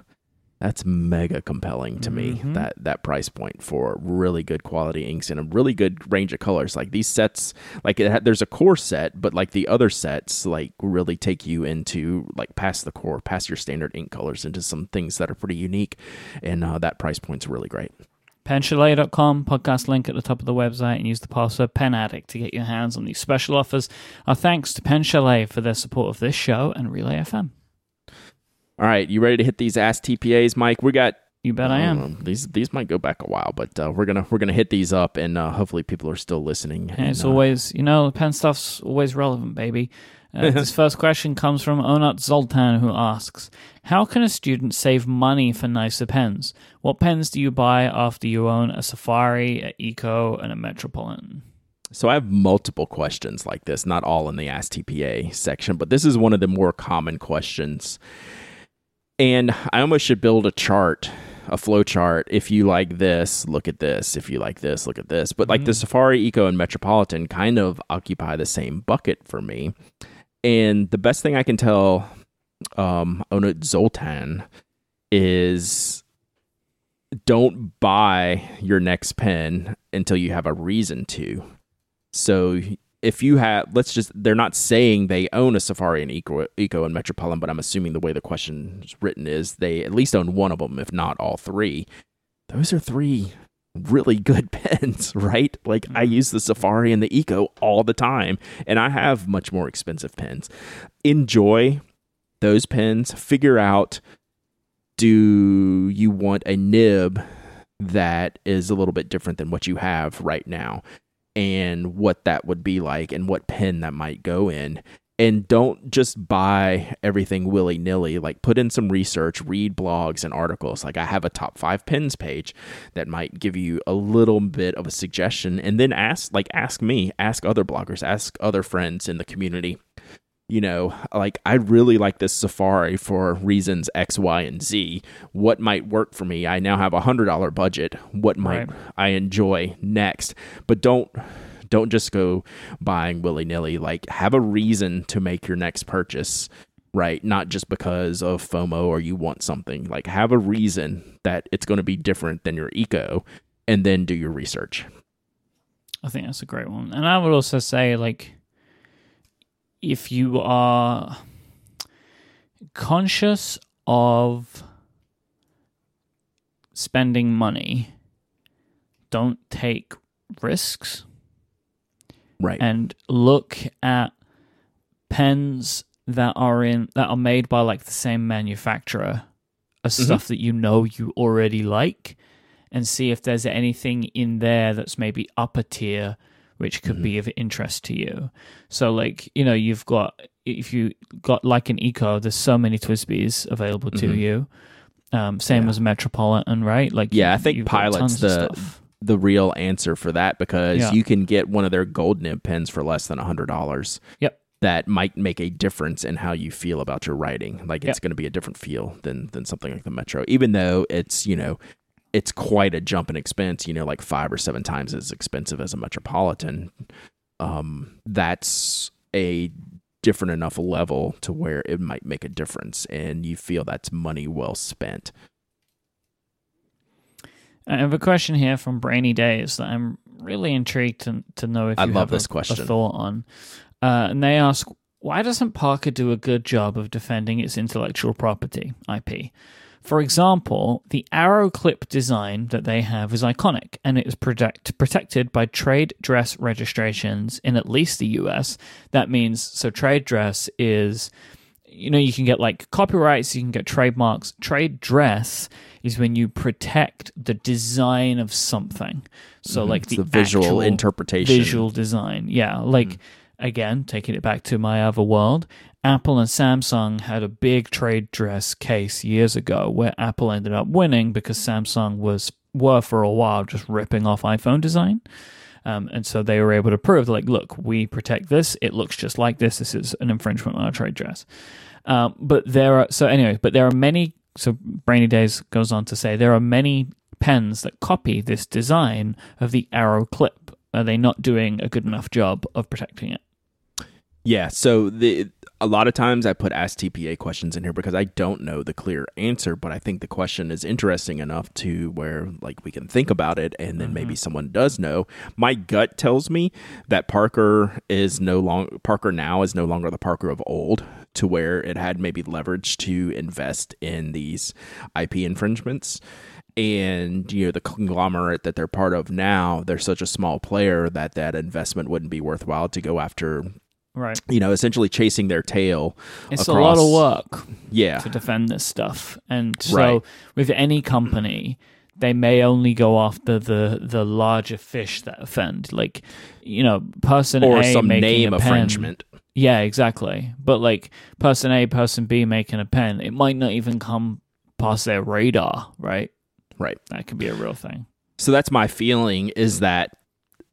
that's mega compelling to me. Mhm. That that price point for really good quality inks and a really good range of colors. Like these sets, like it ha- there's a core set, but like the other sets, like really take you into like past the core, past your standard ink colors, into some things that are pretty unique. And uh, that price point's really great. penchalet.com, podcast link at the top of the website, and use the password PenAddict to get your hands on these special offers. Our thanks to Pen Chalet for their support of this show and Relay FM. All right, you ready to hit these Ask TPAs, Mike? We got You bet I am. Um, these these might go back a while, but uh, we're gonna we're gonna hit these up, and uh, hopefully people are still listening. And and, it's uh, always, you know, pen stuff's always relevant, baby. Uh, this first question comes from Onat Zoltan, who asks How can a student save money for nicer pens? What pens do you buy after you own a Safari, a Eco, and a Metropolitan? So I have multiple questions like this, not all in the Ask TPA section, but this is one of the more common questions. And I almost should build a chart, a flow chart. If you like this, look at this. If you like this, look at this. But like the Safari, Eco, and Metropolitan kind of occupy the same bucket for me. And the best thing I can tell um, Onut Zoltan is don't buy your next pen until you have a reason to. So if you have, let's just, they're not saying they own a Safari and Eco, Eco and Metropolitan, but I'm assuming the way the question is written is they at least own one of them, if not all three. Those are three really good pens, right? Like I mm-hmm. use the Safari and the Eco all the time, and I have much more expensive pens. Enjoy those pens. Figure out do you want a nib that is a little bit different than what you have right now and what that would be like and what pen that might go in and don't just buy everything willy nilly. Like, put in some research, read blogs and articles. Like, I have a top five pins page that might give you a little bit of a suggestion, and then ask, like, ask me, ask other bloggers, ask other friends in the community. You know, like, I really like this Safari for reasons X, Y, and Z. What might work for me? I now have a hundred dollar budget. What might right. I enjoy next? But don't don't just go buying willy nilly. Like, have a reason to make your next purchase, right? Not just because of FOMO or you want something. Like, have a reason that it's going to be different than your eco, and then do your research. I think that's a great one. And I would also say, like, if you are conscious of spending money, don't take risks right and look at pens that are in that are made by like the same manufacturer as mm-hmm. stuff that you know you already like and see if there's anything in there that's maybe upper tier which could mm-hmm. be of interest to you so like you know you've got if you got like an eco there's so many TWSBIs available to mm-hmm. you um, same yeah. as metropolitan right like yeah i think pilot's the the real answer for that because yeah. you can get one of their gold nib pens for less than a hundred dollars. Yep. That might make a difference in how you feel about your writing. Like it's yep. going to be a different feel than than something like the Metro, even though it's you know it's quite a jump in expense. You know, like five or seven times as expensive as a Metropolitan. Um, that's a different enough level to where it might make a difference, and you feel that's money well spent. I have a question here from Brainy Days that I'm really intrigued to, to know if I you love have this a, question. a thought on. Uh, and they ask, why doesn't Parker do a good job of defending its intellectual property, IP? For example, the arrow clip design that they have is iconic and it is protect- protected by trade dress registrations in at least the US. That means, so trade dress is, you know, you can get like copyrights, you can get trademarks. Trade dress is when you protect the design of something. So mm-hmm. like the, the, visual interpretation, visual design. Yeah, like mm-hmm. again, taking it back to my other world. Apple and Samsung had a big trade dress case years ago where Apple ended up winning because Samsung was were for a while just ripping off iPhone design. Um, and so they were able to prove, like, look, we protect this. It looks just like this. This is an infringement on our trade dress. Um, but there are so anyway, but there are many so Brainy Days goes on to say there are many pens that copy this design of the arrow clip. Are they not doing a good enough job of protecting it? Yeah, so the a lot of times I put ask TPA questions in here because I don't know the clear answer, but I think the question is interesting enough to where like we can think about it and then mm-hmm. maybe someone does know. My gut tells me that Parker is no longer Parker now is no longer the Parker of old to where it had maybe leverage to invest in these IP infringements and you know the conglomerate that they're part of now they're such a small player that that investment wouldn't be worthwhile to go after right you know essentially chasing their tail it's across, a lot of work yeah to defend this stuff and so right. with any company they may only go after the the larger fish that offend like you know person or a some name infringement yeah, exactly. But like person A, person B making a pen, it might not even come past their radar, right? Right. That could be a real thing. So that's my feeling is that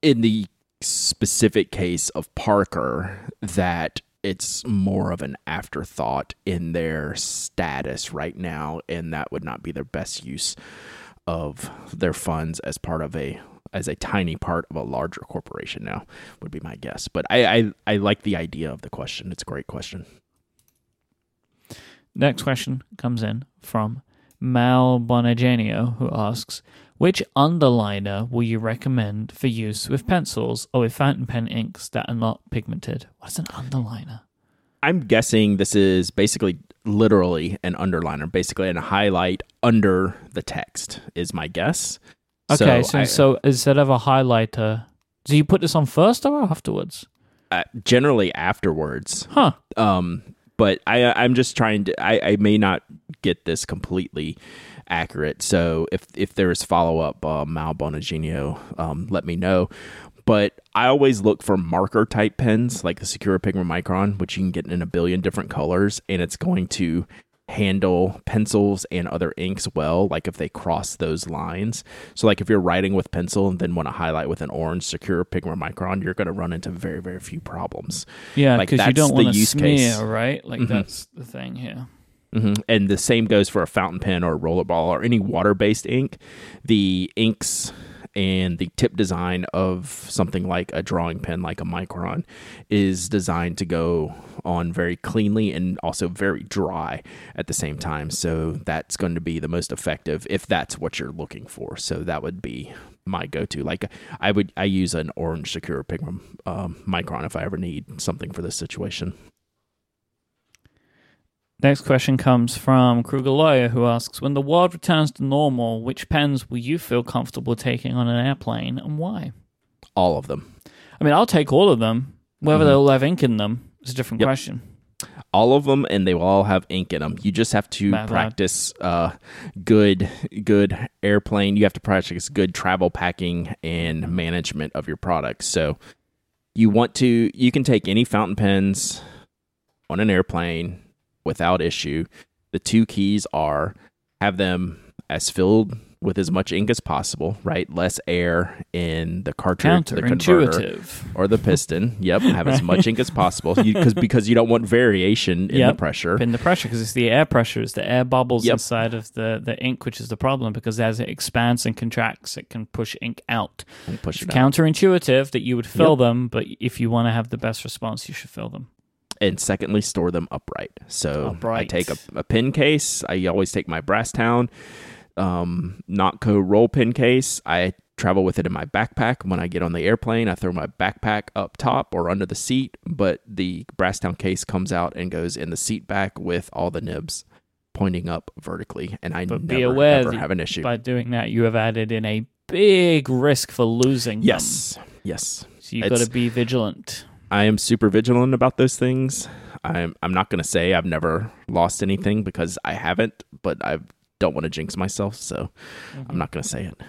in the specific case of Parker, that it's more of an afterthought in their status right now, and that would not be their best use of their funds as part of a as a tiny part of a larger corporation now would be my guess. But I, I, I like the idea of the question. It's a great question. Next question comes in from Mal Bonagenio, who asks, which underliner will you recommend for use with pencils or with fountain pen inks that are not pigmented? What's an underliner? I'm guessing this is basically literally an underliner, basically a highlight under the text, is my guess. Okay, so so, I, so instead of a highlighter, do you put this on first or afterwards? Uh, generally afterwards. Huh. Um, but I I'm just trying to I, I may not get this completely accurate. So if if there's follow up, uh, Mal Bonagenio, um, let me know. But I always look for marker type pens like the Sakura Pigment Micron, which you can get in a billion different colors, and it's going to handle pencils and other inks well like if they cross those lines so like if you're writing with pencil and then want to highlight with an orange Sakura Pigment Micron you're going to run into very very few problems Yeah, Like, because you don't want to use smear, case. right? Like Mhm. that's the thing here. Hmm And the same goes for a fountain pen or a rollerball or any water based ink. The inks and the tip design of something like a drawing pen, like a micron, is designed to go on very cleanly and also very dry at the same time. So that's going to be the most effective if that's what you're looking for. So that would be my go-to. Like I would, I use an orange Sakura Pigment um, micron if I ever need something for this situation. Next question comes from Kruger Lawyer, who asks When the world returns to normal, which pens will you feel comfortable taking on an airplane and why? All of them. I mean, I'll take all of them. Whether Mhm. they'll have ink in them is a different Yep. question. all of them and they will all have ink in them you just have to Bad practice uh, good good airplane you have to practice good travel packing and management of your products so you want to you can take any fountain pens on an airplane without issue the two keys are have them as filled with as much ink as possible right less air in the cartridge the converter or the piston. Yep, have as much ink as possible because because you don't want variation in Yep. the pressure. In the pressure, because it's the air pressure, it's the air bubbles Yep. inside of the, the ink, which is the problem. Because as it expands and contracts, it can push ink out. And push It's out. counterintuitive that you would fill Yep. them, but if you want to have the best response, you should fill them. And secondly, store them upright. So Upright. I take a, a pin case. I always take my Brasstown um, Nock Co roll pin case. I travel with it in my backpack. When I get on the airplane, I throw my backpack up top or under the seat, but the Brasstown case comes out and goes in the seat back with all the nibs pointing up vertically, and I But never be aware ever have an issue. By doing that, you have added in a big risk for losing them. yes, yes. So you've got to be vigilant. I am super vigilant about those things. I'm I'm not going to say I've never lost anything because I haven't, but I don't want to jinx myself, so I'm mm-hmm. not going to say it.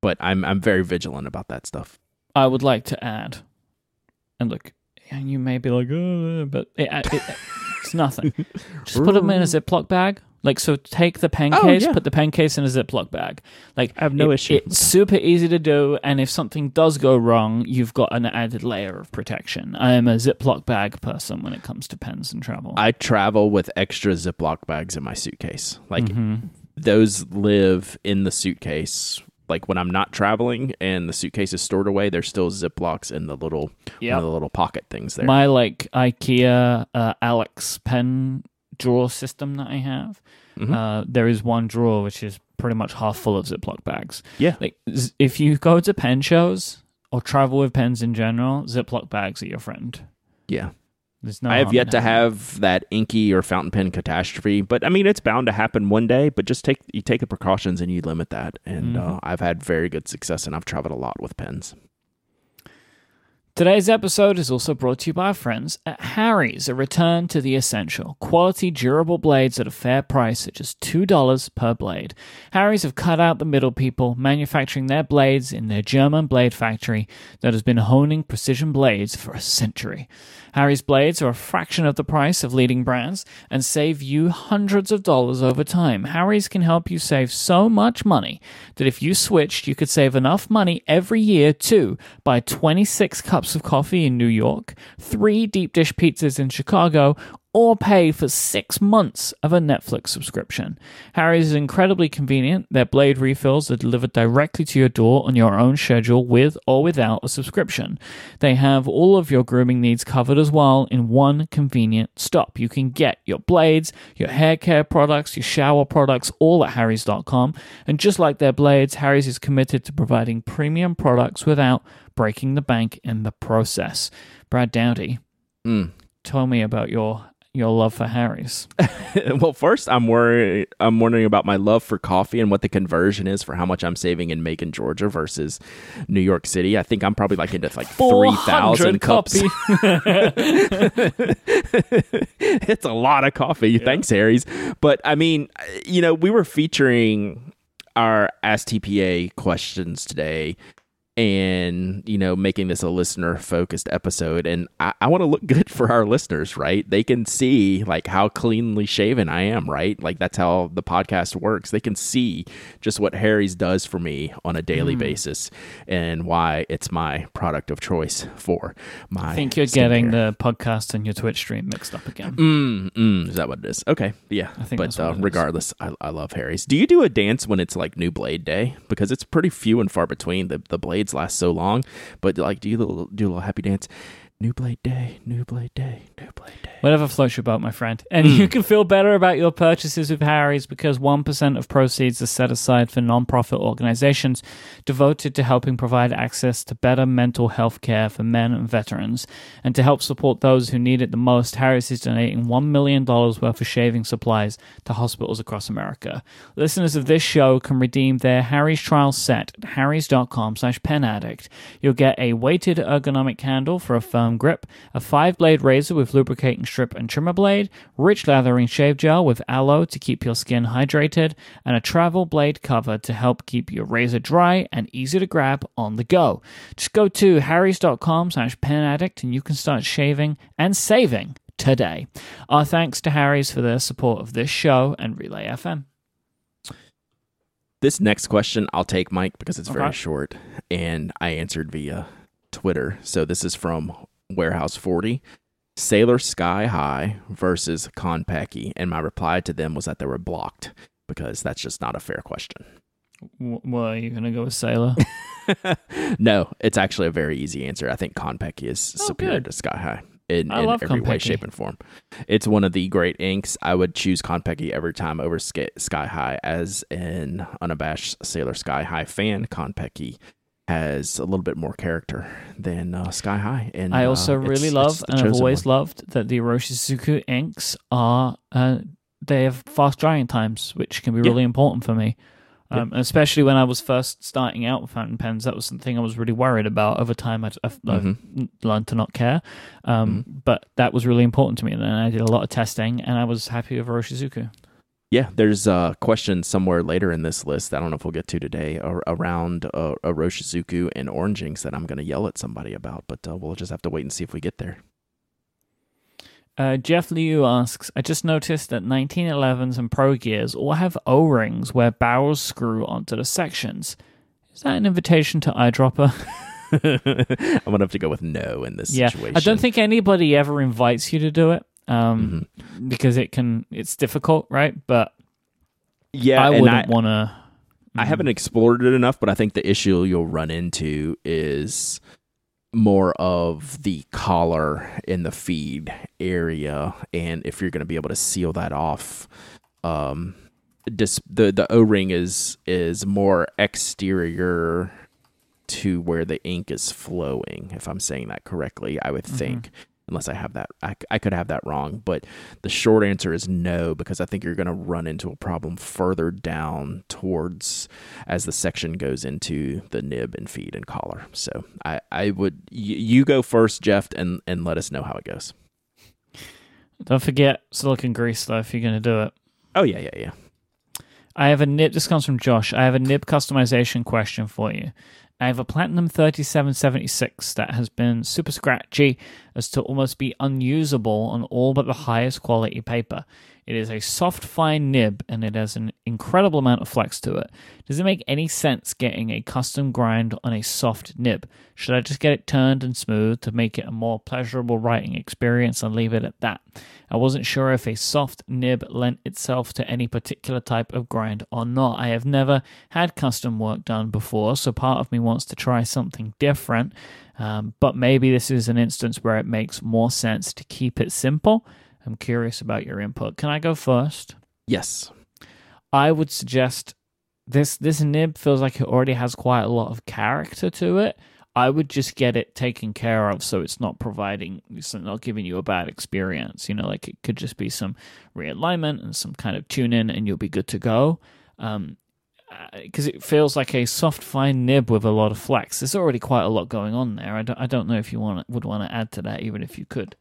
But I'm I'm very vigilant about that stuff. I would like to add, and look, and you may be like, oh, but it, it, it's nothing. Just put them in a Ziploc bag. Like, so take the pen Oh, case, yeah. put the pen case in a Ziploc bag. Like, I have no it- issue. It's super easy to do, and if something does go wrong, you've got an added layer of protection. I am a Ziploc bag person when it comes to pens and travel. I travel with extra Ziploc bags in my suitcase. Like Mhm. those live in the suitcase. Like when I'm not traveling and the suitcase is stored away, there's still Ziplocs in the little Yep. one of the little pocket things there. My like IKEA uh, Alex pen drawer system that I have. Mhm. Uh, there is one drawer which is pretty much half full of Ziploc bags. yeah. Like z- if you go to pen shows or travel with pens in general, Ziploc bags are your friend. Yeah. There's no. I have yet to have that inky or fountain pen catastrophe, but I mean it's bound to happen one day. But just take you take the precautions and you limit that. And Mhm. uh, I've had very good success, and I've traveled a lot with pens. Today's episode is also brought to you by our friends at Harry's, a return to the essential. Quality, durable blades at a fair price at just $2 per blade. Harry's have cut out the middle people, manufacturing their blades in their German blade factory that has been honing precision blades for a century. Harry's blades are a fraction of the price of leading brands and save you hundreds of dollars over time. Harry's can help you save so much money that if you switched, you could save enough money every year to buy 26 cups of coffee in New York, three deep dish pizzas in Chicago, or pay for six months of a Netflix subscription. Harry's is incredibly convenient. Their blade refills are delivered directly to your door on your own schedule with or without a subscription. They have all of your grooming needs covered as well in one convenient stop. You can get your blades, your hair care products, your shower products, all at harrys.com. And just like their blades, Harry's is committed to providing premium products without breaking the bank in the process. Brad Dowdy, Mm. tell me about your your love for Harry's? well, first I'm worried. I'm wondering about my love for coffee and what the conversion is for how much I'm saving in Macon, Georgia versus New York City. I think I'm probably like into like three thousand cups. it's a lot of coffee. Yeah. Thanks, Harry's. But I mean, you know, we were featuring our Ask TPA questions today and you know making this a listener focused episode. And i, I want to look good for our listeners right? They can see like how cleanly shaven i am right? Like that's how the podcast works. They can see just what harry's does for me on a daily mm. basis and why it's my product of choice for my i think you're getting the podcast and your twitch stream mixed up again. Mm, mm, is that what it is? Okay yeah I think but uh, regardless I, I love harry's. Do you do a dance when it's like new blade day? Because it's pretty few and far between the, the blade blades last so long. But like, do you do a little happy dance? New Blade Day, New Blade Day, New Blade Day. Whatever floats your boat, my friend. And mm. you can feel better about your purchases with Harry's because 1% of proceeds are set aside for nonprofit organizations devoted to helping provide access to better mental health care for men and veterans. And to help support those who need it the most, Harry's is donating $1 million worth of shaving supplies to hospitals across America. Listeners of this show can redeem their Harry's trial set at harrys.com slash penaddict. You'll get a weighted ergonomic candle for a firm grip, a five blade razor with lubricating strip and trimmer blade, rich lathering shave gel with aloe to keep your skin hydrated, and a travel blade cover to help keep your razor dry and easy to grab on the go. Just go to harrys.com slash penaddict and you can start shaving and saving today. Our thanks to Harry's for their support of this show and Relay FM. This next question I'll take, Mike, because it's very short, and I answered via Twitter. So this is from Warehouse 40, Sailor Sky High versus Konpeki. And my reply to them was that they were blocked because that's just not a fair question. Well, are you going to go with Sailor? no, it's actually a very easy answer. I think Konpeki is oh, superior good. to Sky High in, in every Konpeki. way, shape, and form. It's one of the great inks. I would choose Konpeki every time over Sky High as an unabashed Sailor Sky High fan. Konpeki has a little bit more character than uh, Sky High. And I also uh, really it's, love, it's and I've always one. loved that the Iroshizuku inks are uh, they have fast drying times, which can be really important for me. Um, especially when I was first starting out with fountain pens, that was something I was really worried about. Over time, I've, I've mm-hmm. learned to not care, um, mm-hmm. but that was really important to me. And then I did a lot of testing, and I was happy with Iroshizuku. Yeah, there's a question somewhere later in this list. I don't know if we'll get to today around uh, Iroshizuku and Orange Inks that I'm going to yell at somebody about, but uh, we'll just have to wait and see if we get there. Uh, Jeff Liu asks, I just noticed that 1911s and Pro Gears all have O-rings where barrels screw onto the sections. Is that an invitation to eyedropper? I'm gonna have to go with no in this yeah, situation. I don't think anybody ever invites you to do it um, mm-hmm. because it can it's difficult, right? But yeah, I wouldn't want to. Mm-hmm. I haven't explored it enough, but I think the issue you'll run into is more of the collar in the feed area, and if you're going to be able to seal that off, um, dis- the the O ring is is more exterior to where the ink is flowing. If I'm saying that correctly, I would mm-hmm. think unless I have that. I, I could have that wrong, but the short answer is no because I think you're going to run into a problem further down towards as the section goes into the nib and feed and collar. So I I would y- you go first, Jeff, and and let us know how it goes. Don't forget silicone grease though if you're going to do it. Oh yeah yeah yeah. I have a nib. This comes from Josh. I have a nib customization question for you. I have a Platinum 3776 that has been super scratchy as to almost be unusable on all but the highest quality paper. It is a soft, fine nib and it has an incredible amount of flex to it. Does it make any sense getting a custom grind on a soft nib? Should I just get it turned and smooth to make it a more pleasurable writing experience and leave it at that? I wasn't sure if a soft nib lent itself to any particular type of grind or not. I have never had custom work done before, so part of me wants to try something different. Um, but maybe this is an instance where it makes more sense to keep it simple I'm curious about your input. Can I go first? Yes. I would suggest this this nib feels like it already has quite a lot of character to it. I would just get it taken care of so it's not providing, it's not giving you a bad experience. You know, like it could just be some realignment and some kind of tune in and you'll be good to go. Um, because it feels like a soft fine nib with a lot of flex. There's already quite a lot going on there. I don't, I don't know if you want would want to add to that, even if you could.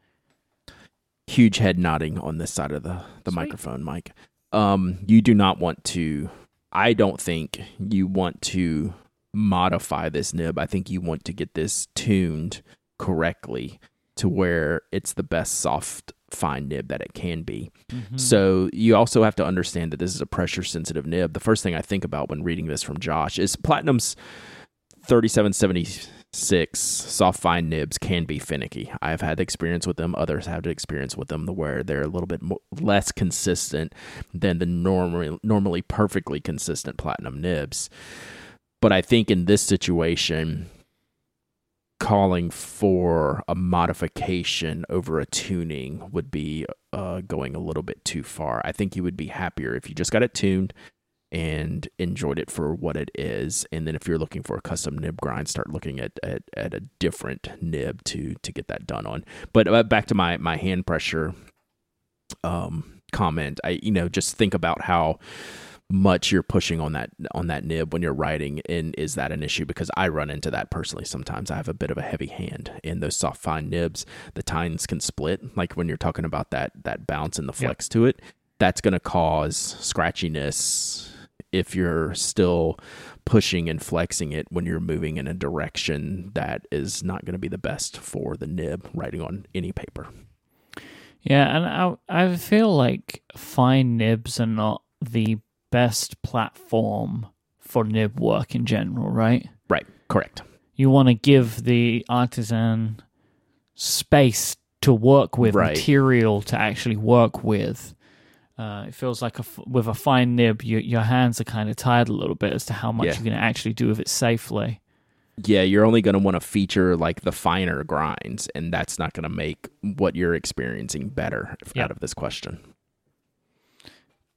Huge head nodding on this side of the the Sweet. microphone, Mike. Um, you do not want to. I don't think you want to modify this nib. I think you want to get this tuned correctly to where it's the best soft fine nib that it can be. Mm-hmm. So you also have to understand that this is a pressure sensitive nib. The first thing I think about when reading this from Josh is Platinum's 3776 soft fine nibs can be finicky. I've had experience with them. Others have experience with them where they're a little bit more, less consistent than the normally normally perfectly consistent platinum nibs. But I think in this situation, calling for a modification over a tuning would be uh, going a little bit too far. I think you would be happier if you just got it tuned and enjoyed it for what it is. And then if you're looking for a custom nib grind, start looking at, at, at a different nib to to get that done on. But uh, back to my my hand pressure um, comment, I you know just think about how much you're pushing on that on that nib when you're writing and is that an issue because I run into that personally sometimes I have a bit of a heavy hand in those soft fine nibs the tines can split like when you're talking about that that bounce and the flex yep. to it that's going to cause scratchiness if you're still pushing and flexing it when you're moving in a direction that is not going to be the best for the nib writing on any paper yeah and I I feel like fine nibs are not the best platform for nib work in general, right? Right, correct. You want to give the artisan space to work with, right. material to actually work with. Uh, it feels like a, with a fine nib, you, your hands are kind of tired a little bit as to how much yeah. you can actually do with it safely. Yeah, you're only going to want to feature like the finer grinds, and that's not going to make what you're experiencing better yep. out of this question.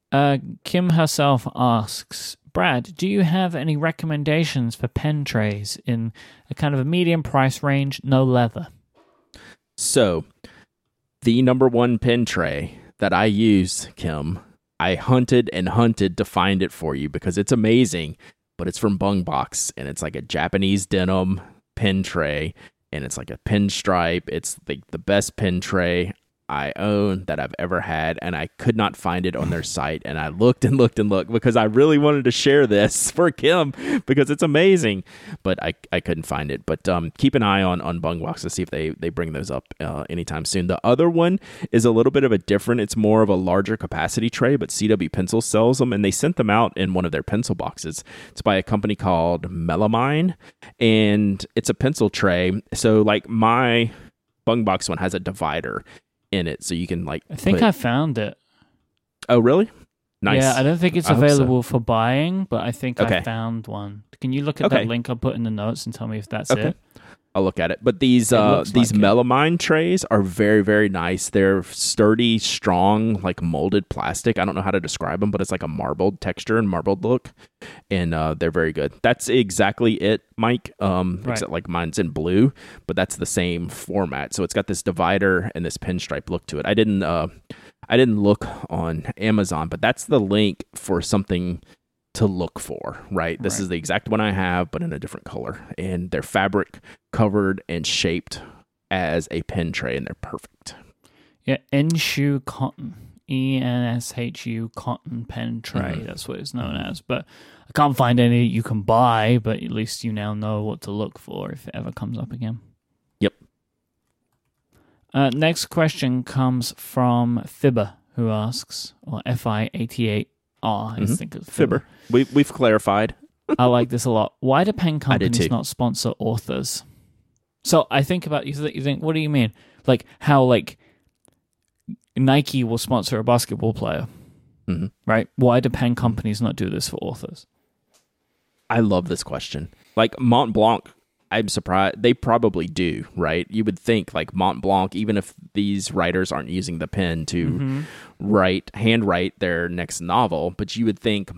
Uh, Kim herself asks, Brad, do you have any recommendations for pen trays in a kind of a medium price range, no leather? So, the number one pen tray that I use, Kim, I hunted and hunted to find it for you because it's amazing, but it's from Bungbox and it's like a Japanese denim pin tray and it's like a pinstripe. It's like the best pin tray I own that I've ever had, and I could not find it on their site. And I looked and looked and looked because I really wanted to share this for Kim because it's amazing, but I, I couldn't find it. But um, keep an eye on on Bungbox to see if they they bring those up uh, anytime soon. The other one is a little bit of a different. It's more of a larger capacity tray, but CW Pencil sells them, and they sent them out in one of their pencil boxes. It's by a company called Melamine, and it's a pencil tray. So like my Bungbox one has a divider in it, so you can like. I think. I found it. Oh, really? Nice. Yeah, I don't think it's available so. for buying, but I think okay. I found one. Can you look at okay. that link I put in the notes and tell me if that's okay. it? I'll look at it. But these uh, these like melamine trays are very very nice. They're sturdy, strong, like molded plastic. I don't know how to describe them, but it's like a marbled texture and marbled look, and uh, they're very good. That's exactly it, Mike. Um, right. Except like mine's in blue, but that's the same format. So it's got this divider and this pinstripe look to it. I didn't uh, I didn't look on Amazon, but that's the link for something to look for, right? This right. is the exact one I have, but in a different color. And they're fabric covered and shaped as a pen tray, and they're perfect. Yeah, Enshu Cotton. E N S H U cotton pen tray. Mm-hmm. That's what it's known as. But I can't find any you can buy, but at least you now know what to look for if it ever comes up again. Yep. Uh, next question comes from Fibber, who asks, or F I 88 R, I mm-hmm. think it's Fibber. We, we've clarified. I like this a lot. Why do pen companies not sponsor authors? So I think about you. You think, what do you mean? Like how like Nike will sponsor a basketball player, mm-hmm. right? Why do pen companies not do this for authors? I love this question. Like Mont Blanc I'm surprised they probably do, right? You would think like Mont Blanc, even if these writers aren't using the pen to mm-hmm. write, handwrite their next novel, but you would think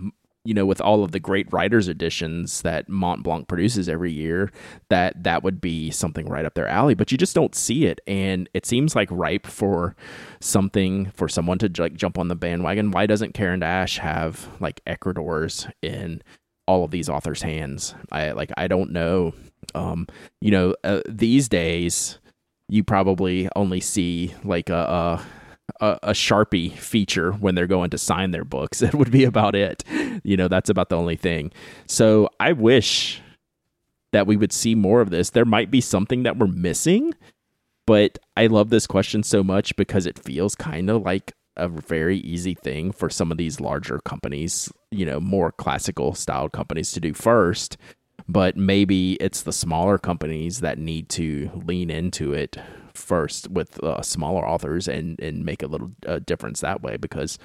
you know, with all of the great writers editions that Mont Blanc produces every year, that that would be something right up their alley. But you just don't see it, and it seems like ripe for something for someone to like jump on the bandwagon. Why doesn't Caran d'Ache have like Ecridors in all of these authors' hands? I like I don't know. Um, you know, uh, these days you probably only see like a, a a, sharpie feature when they're going to sign their books. It would be about it. You know, that's about the only thing. So I wish that we would see more of this. There might be something that we're missing, but I love this question so much because it feels kind of like a very easy thing for some of these larger companies, you know, more classical style companies to do first. But maybe it's the smaller companies that need to lean into it first with uh, smaller authors and and make a little uh, difference that way because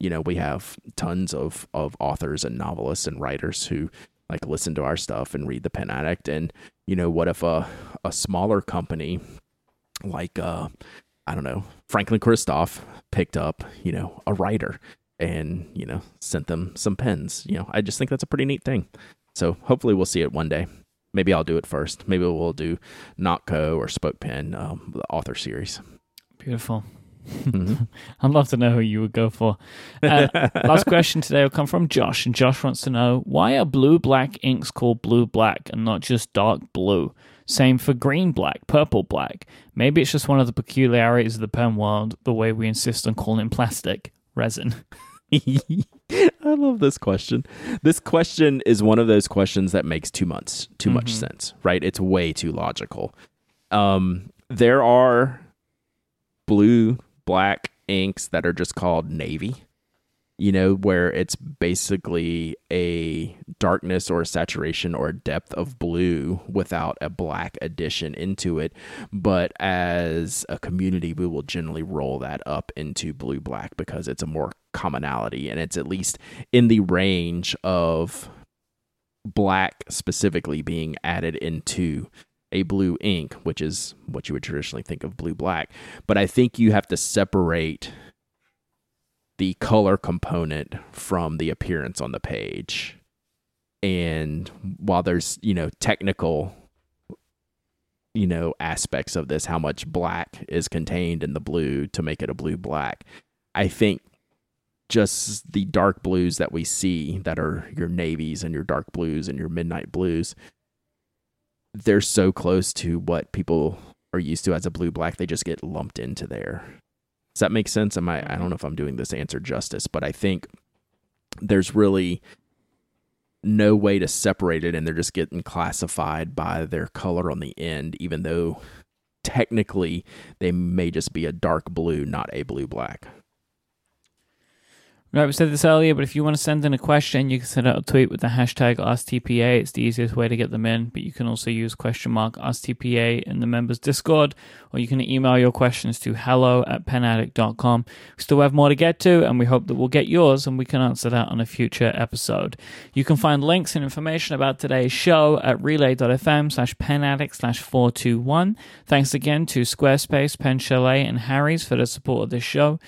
you know we have tons of of authors and novelists and writers who like listen to our stuff and read the pen addict and you know what if a a smaller company like uh i don't know franklin christoph picked up you know a writer and you know sent them some pens you know i just think that's a pretty neat thing so hopefully we'll see it one day maybe I'll do it first. Maybe we'll do Nock Co or Spoke Pen, um, the author series. Beautiful. Mm-hmm. I'd love to know who you would go for. Uh, last question today will come from Josh, and Josh wants to know why are blue black inks called blue black and not just dark blue? Same for green black, purple black. Maybe it's just one of the peculiarities of the pen world, the way we insist on calling plastic resin. I love this question. This question is one of those questions that makes too much too mm-hmm. much sense, right? It's way too logical. Um, there are blue, black inks that are just called navy you know, where it's basically a darkness or a saturation or a depth of blue without a black addition into it. But as a community, we will generally roll that up into blue black because it's a more commonality and it's at least in the range of black specifically being added into a blue ink, which is what you would traditionally think of blue black. But I think you have to separate the color component from the appearance on the page. And while there's, you know, technical you know aspects of this how much black is contained in the blue to make it a blue black i think just the dark blues that we see that are your navies and your dark blues and your midnight blues they're so close to what people are used to as a blue black they just get lumped into there does that make sense? Am I? I don't know if I'm doing this answer justice, but I think there's really no way to separate it, and they're just getting classified by their color on the end, even though technically they may just be a dark blue, not a blue black. Right, we said this earlier, but if you want to send in a question, you can send out a tweet with the hashtag AskTPA. It's the easiest way to get them in, but you can also use question mark AskTPA in the members Discord, or you can email your questions to hello at penaddict.com. We still have more to get to, and we hope that we'll get yours and we can answer that on a future episode. You can find links and information about today's show at relay.fm slash penaddict slash 421. Thanks again to Squarespace, Pen Chalet, and Harry's for the support of this show.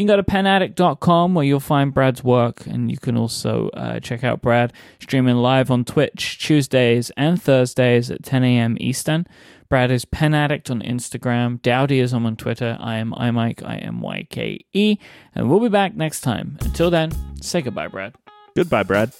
You can go to penaddict.com where you'll find Brad's work, and you can also uh, check out Brad streaming live on Twitch Tuesdays and Thursdays at 10 a.m. Eastern. Brad is Pen Addict on Instagram. Dowdy is on Twitter. I am iMyke, I M Y K E. And we'll be back next time. Until then, say goodbye, Brad. Goodbye, Brad.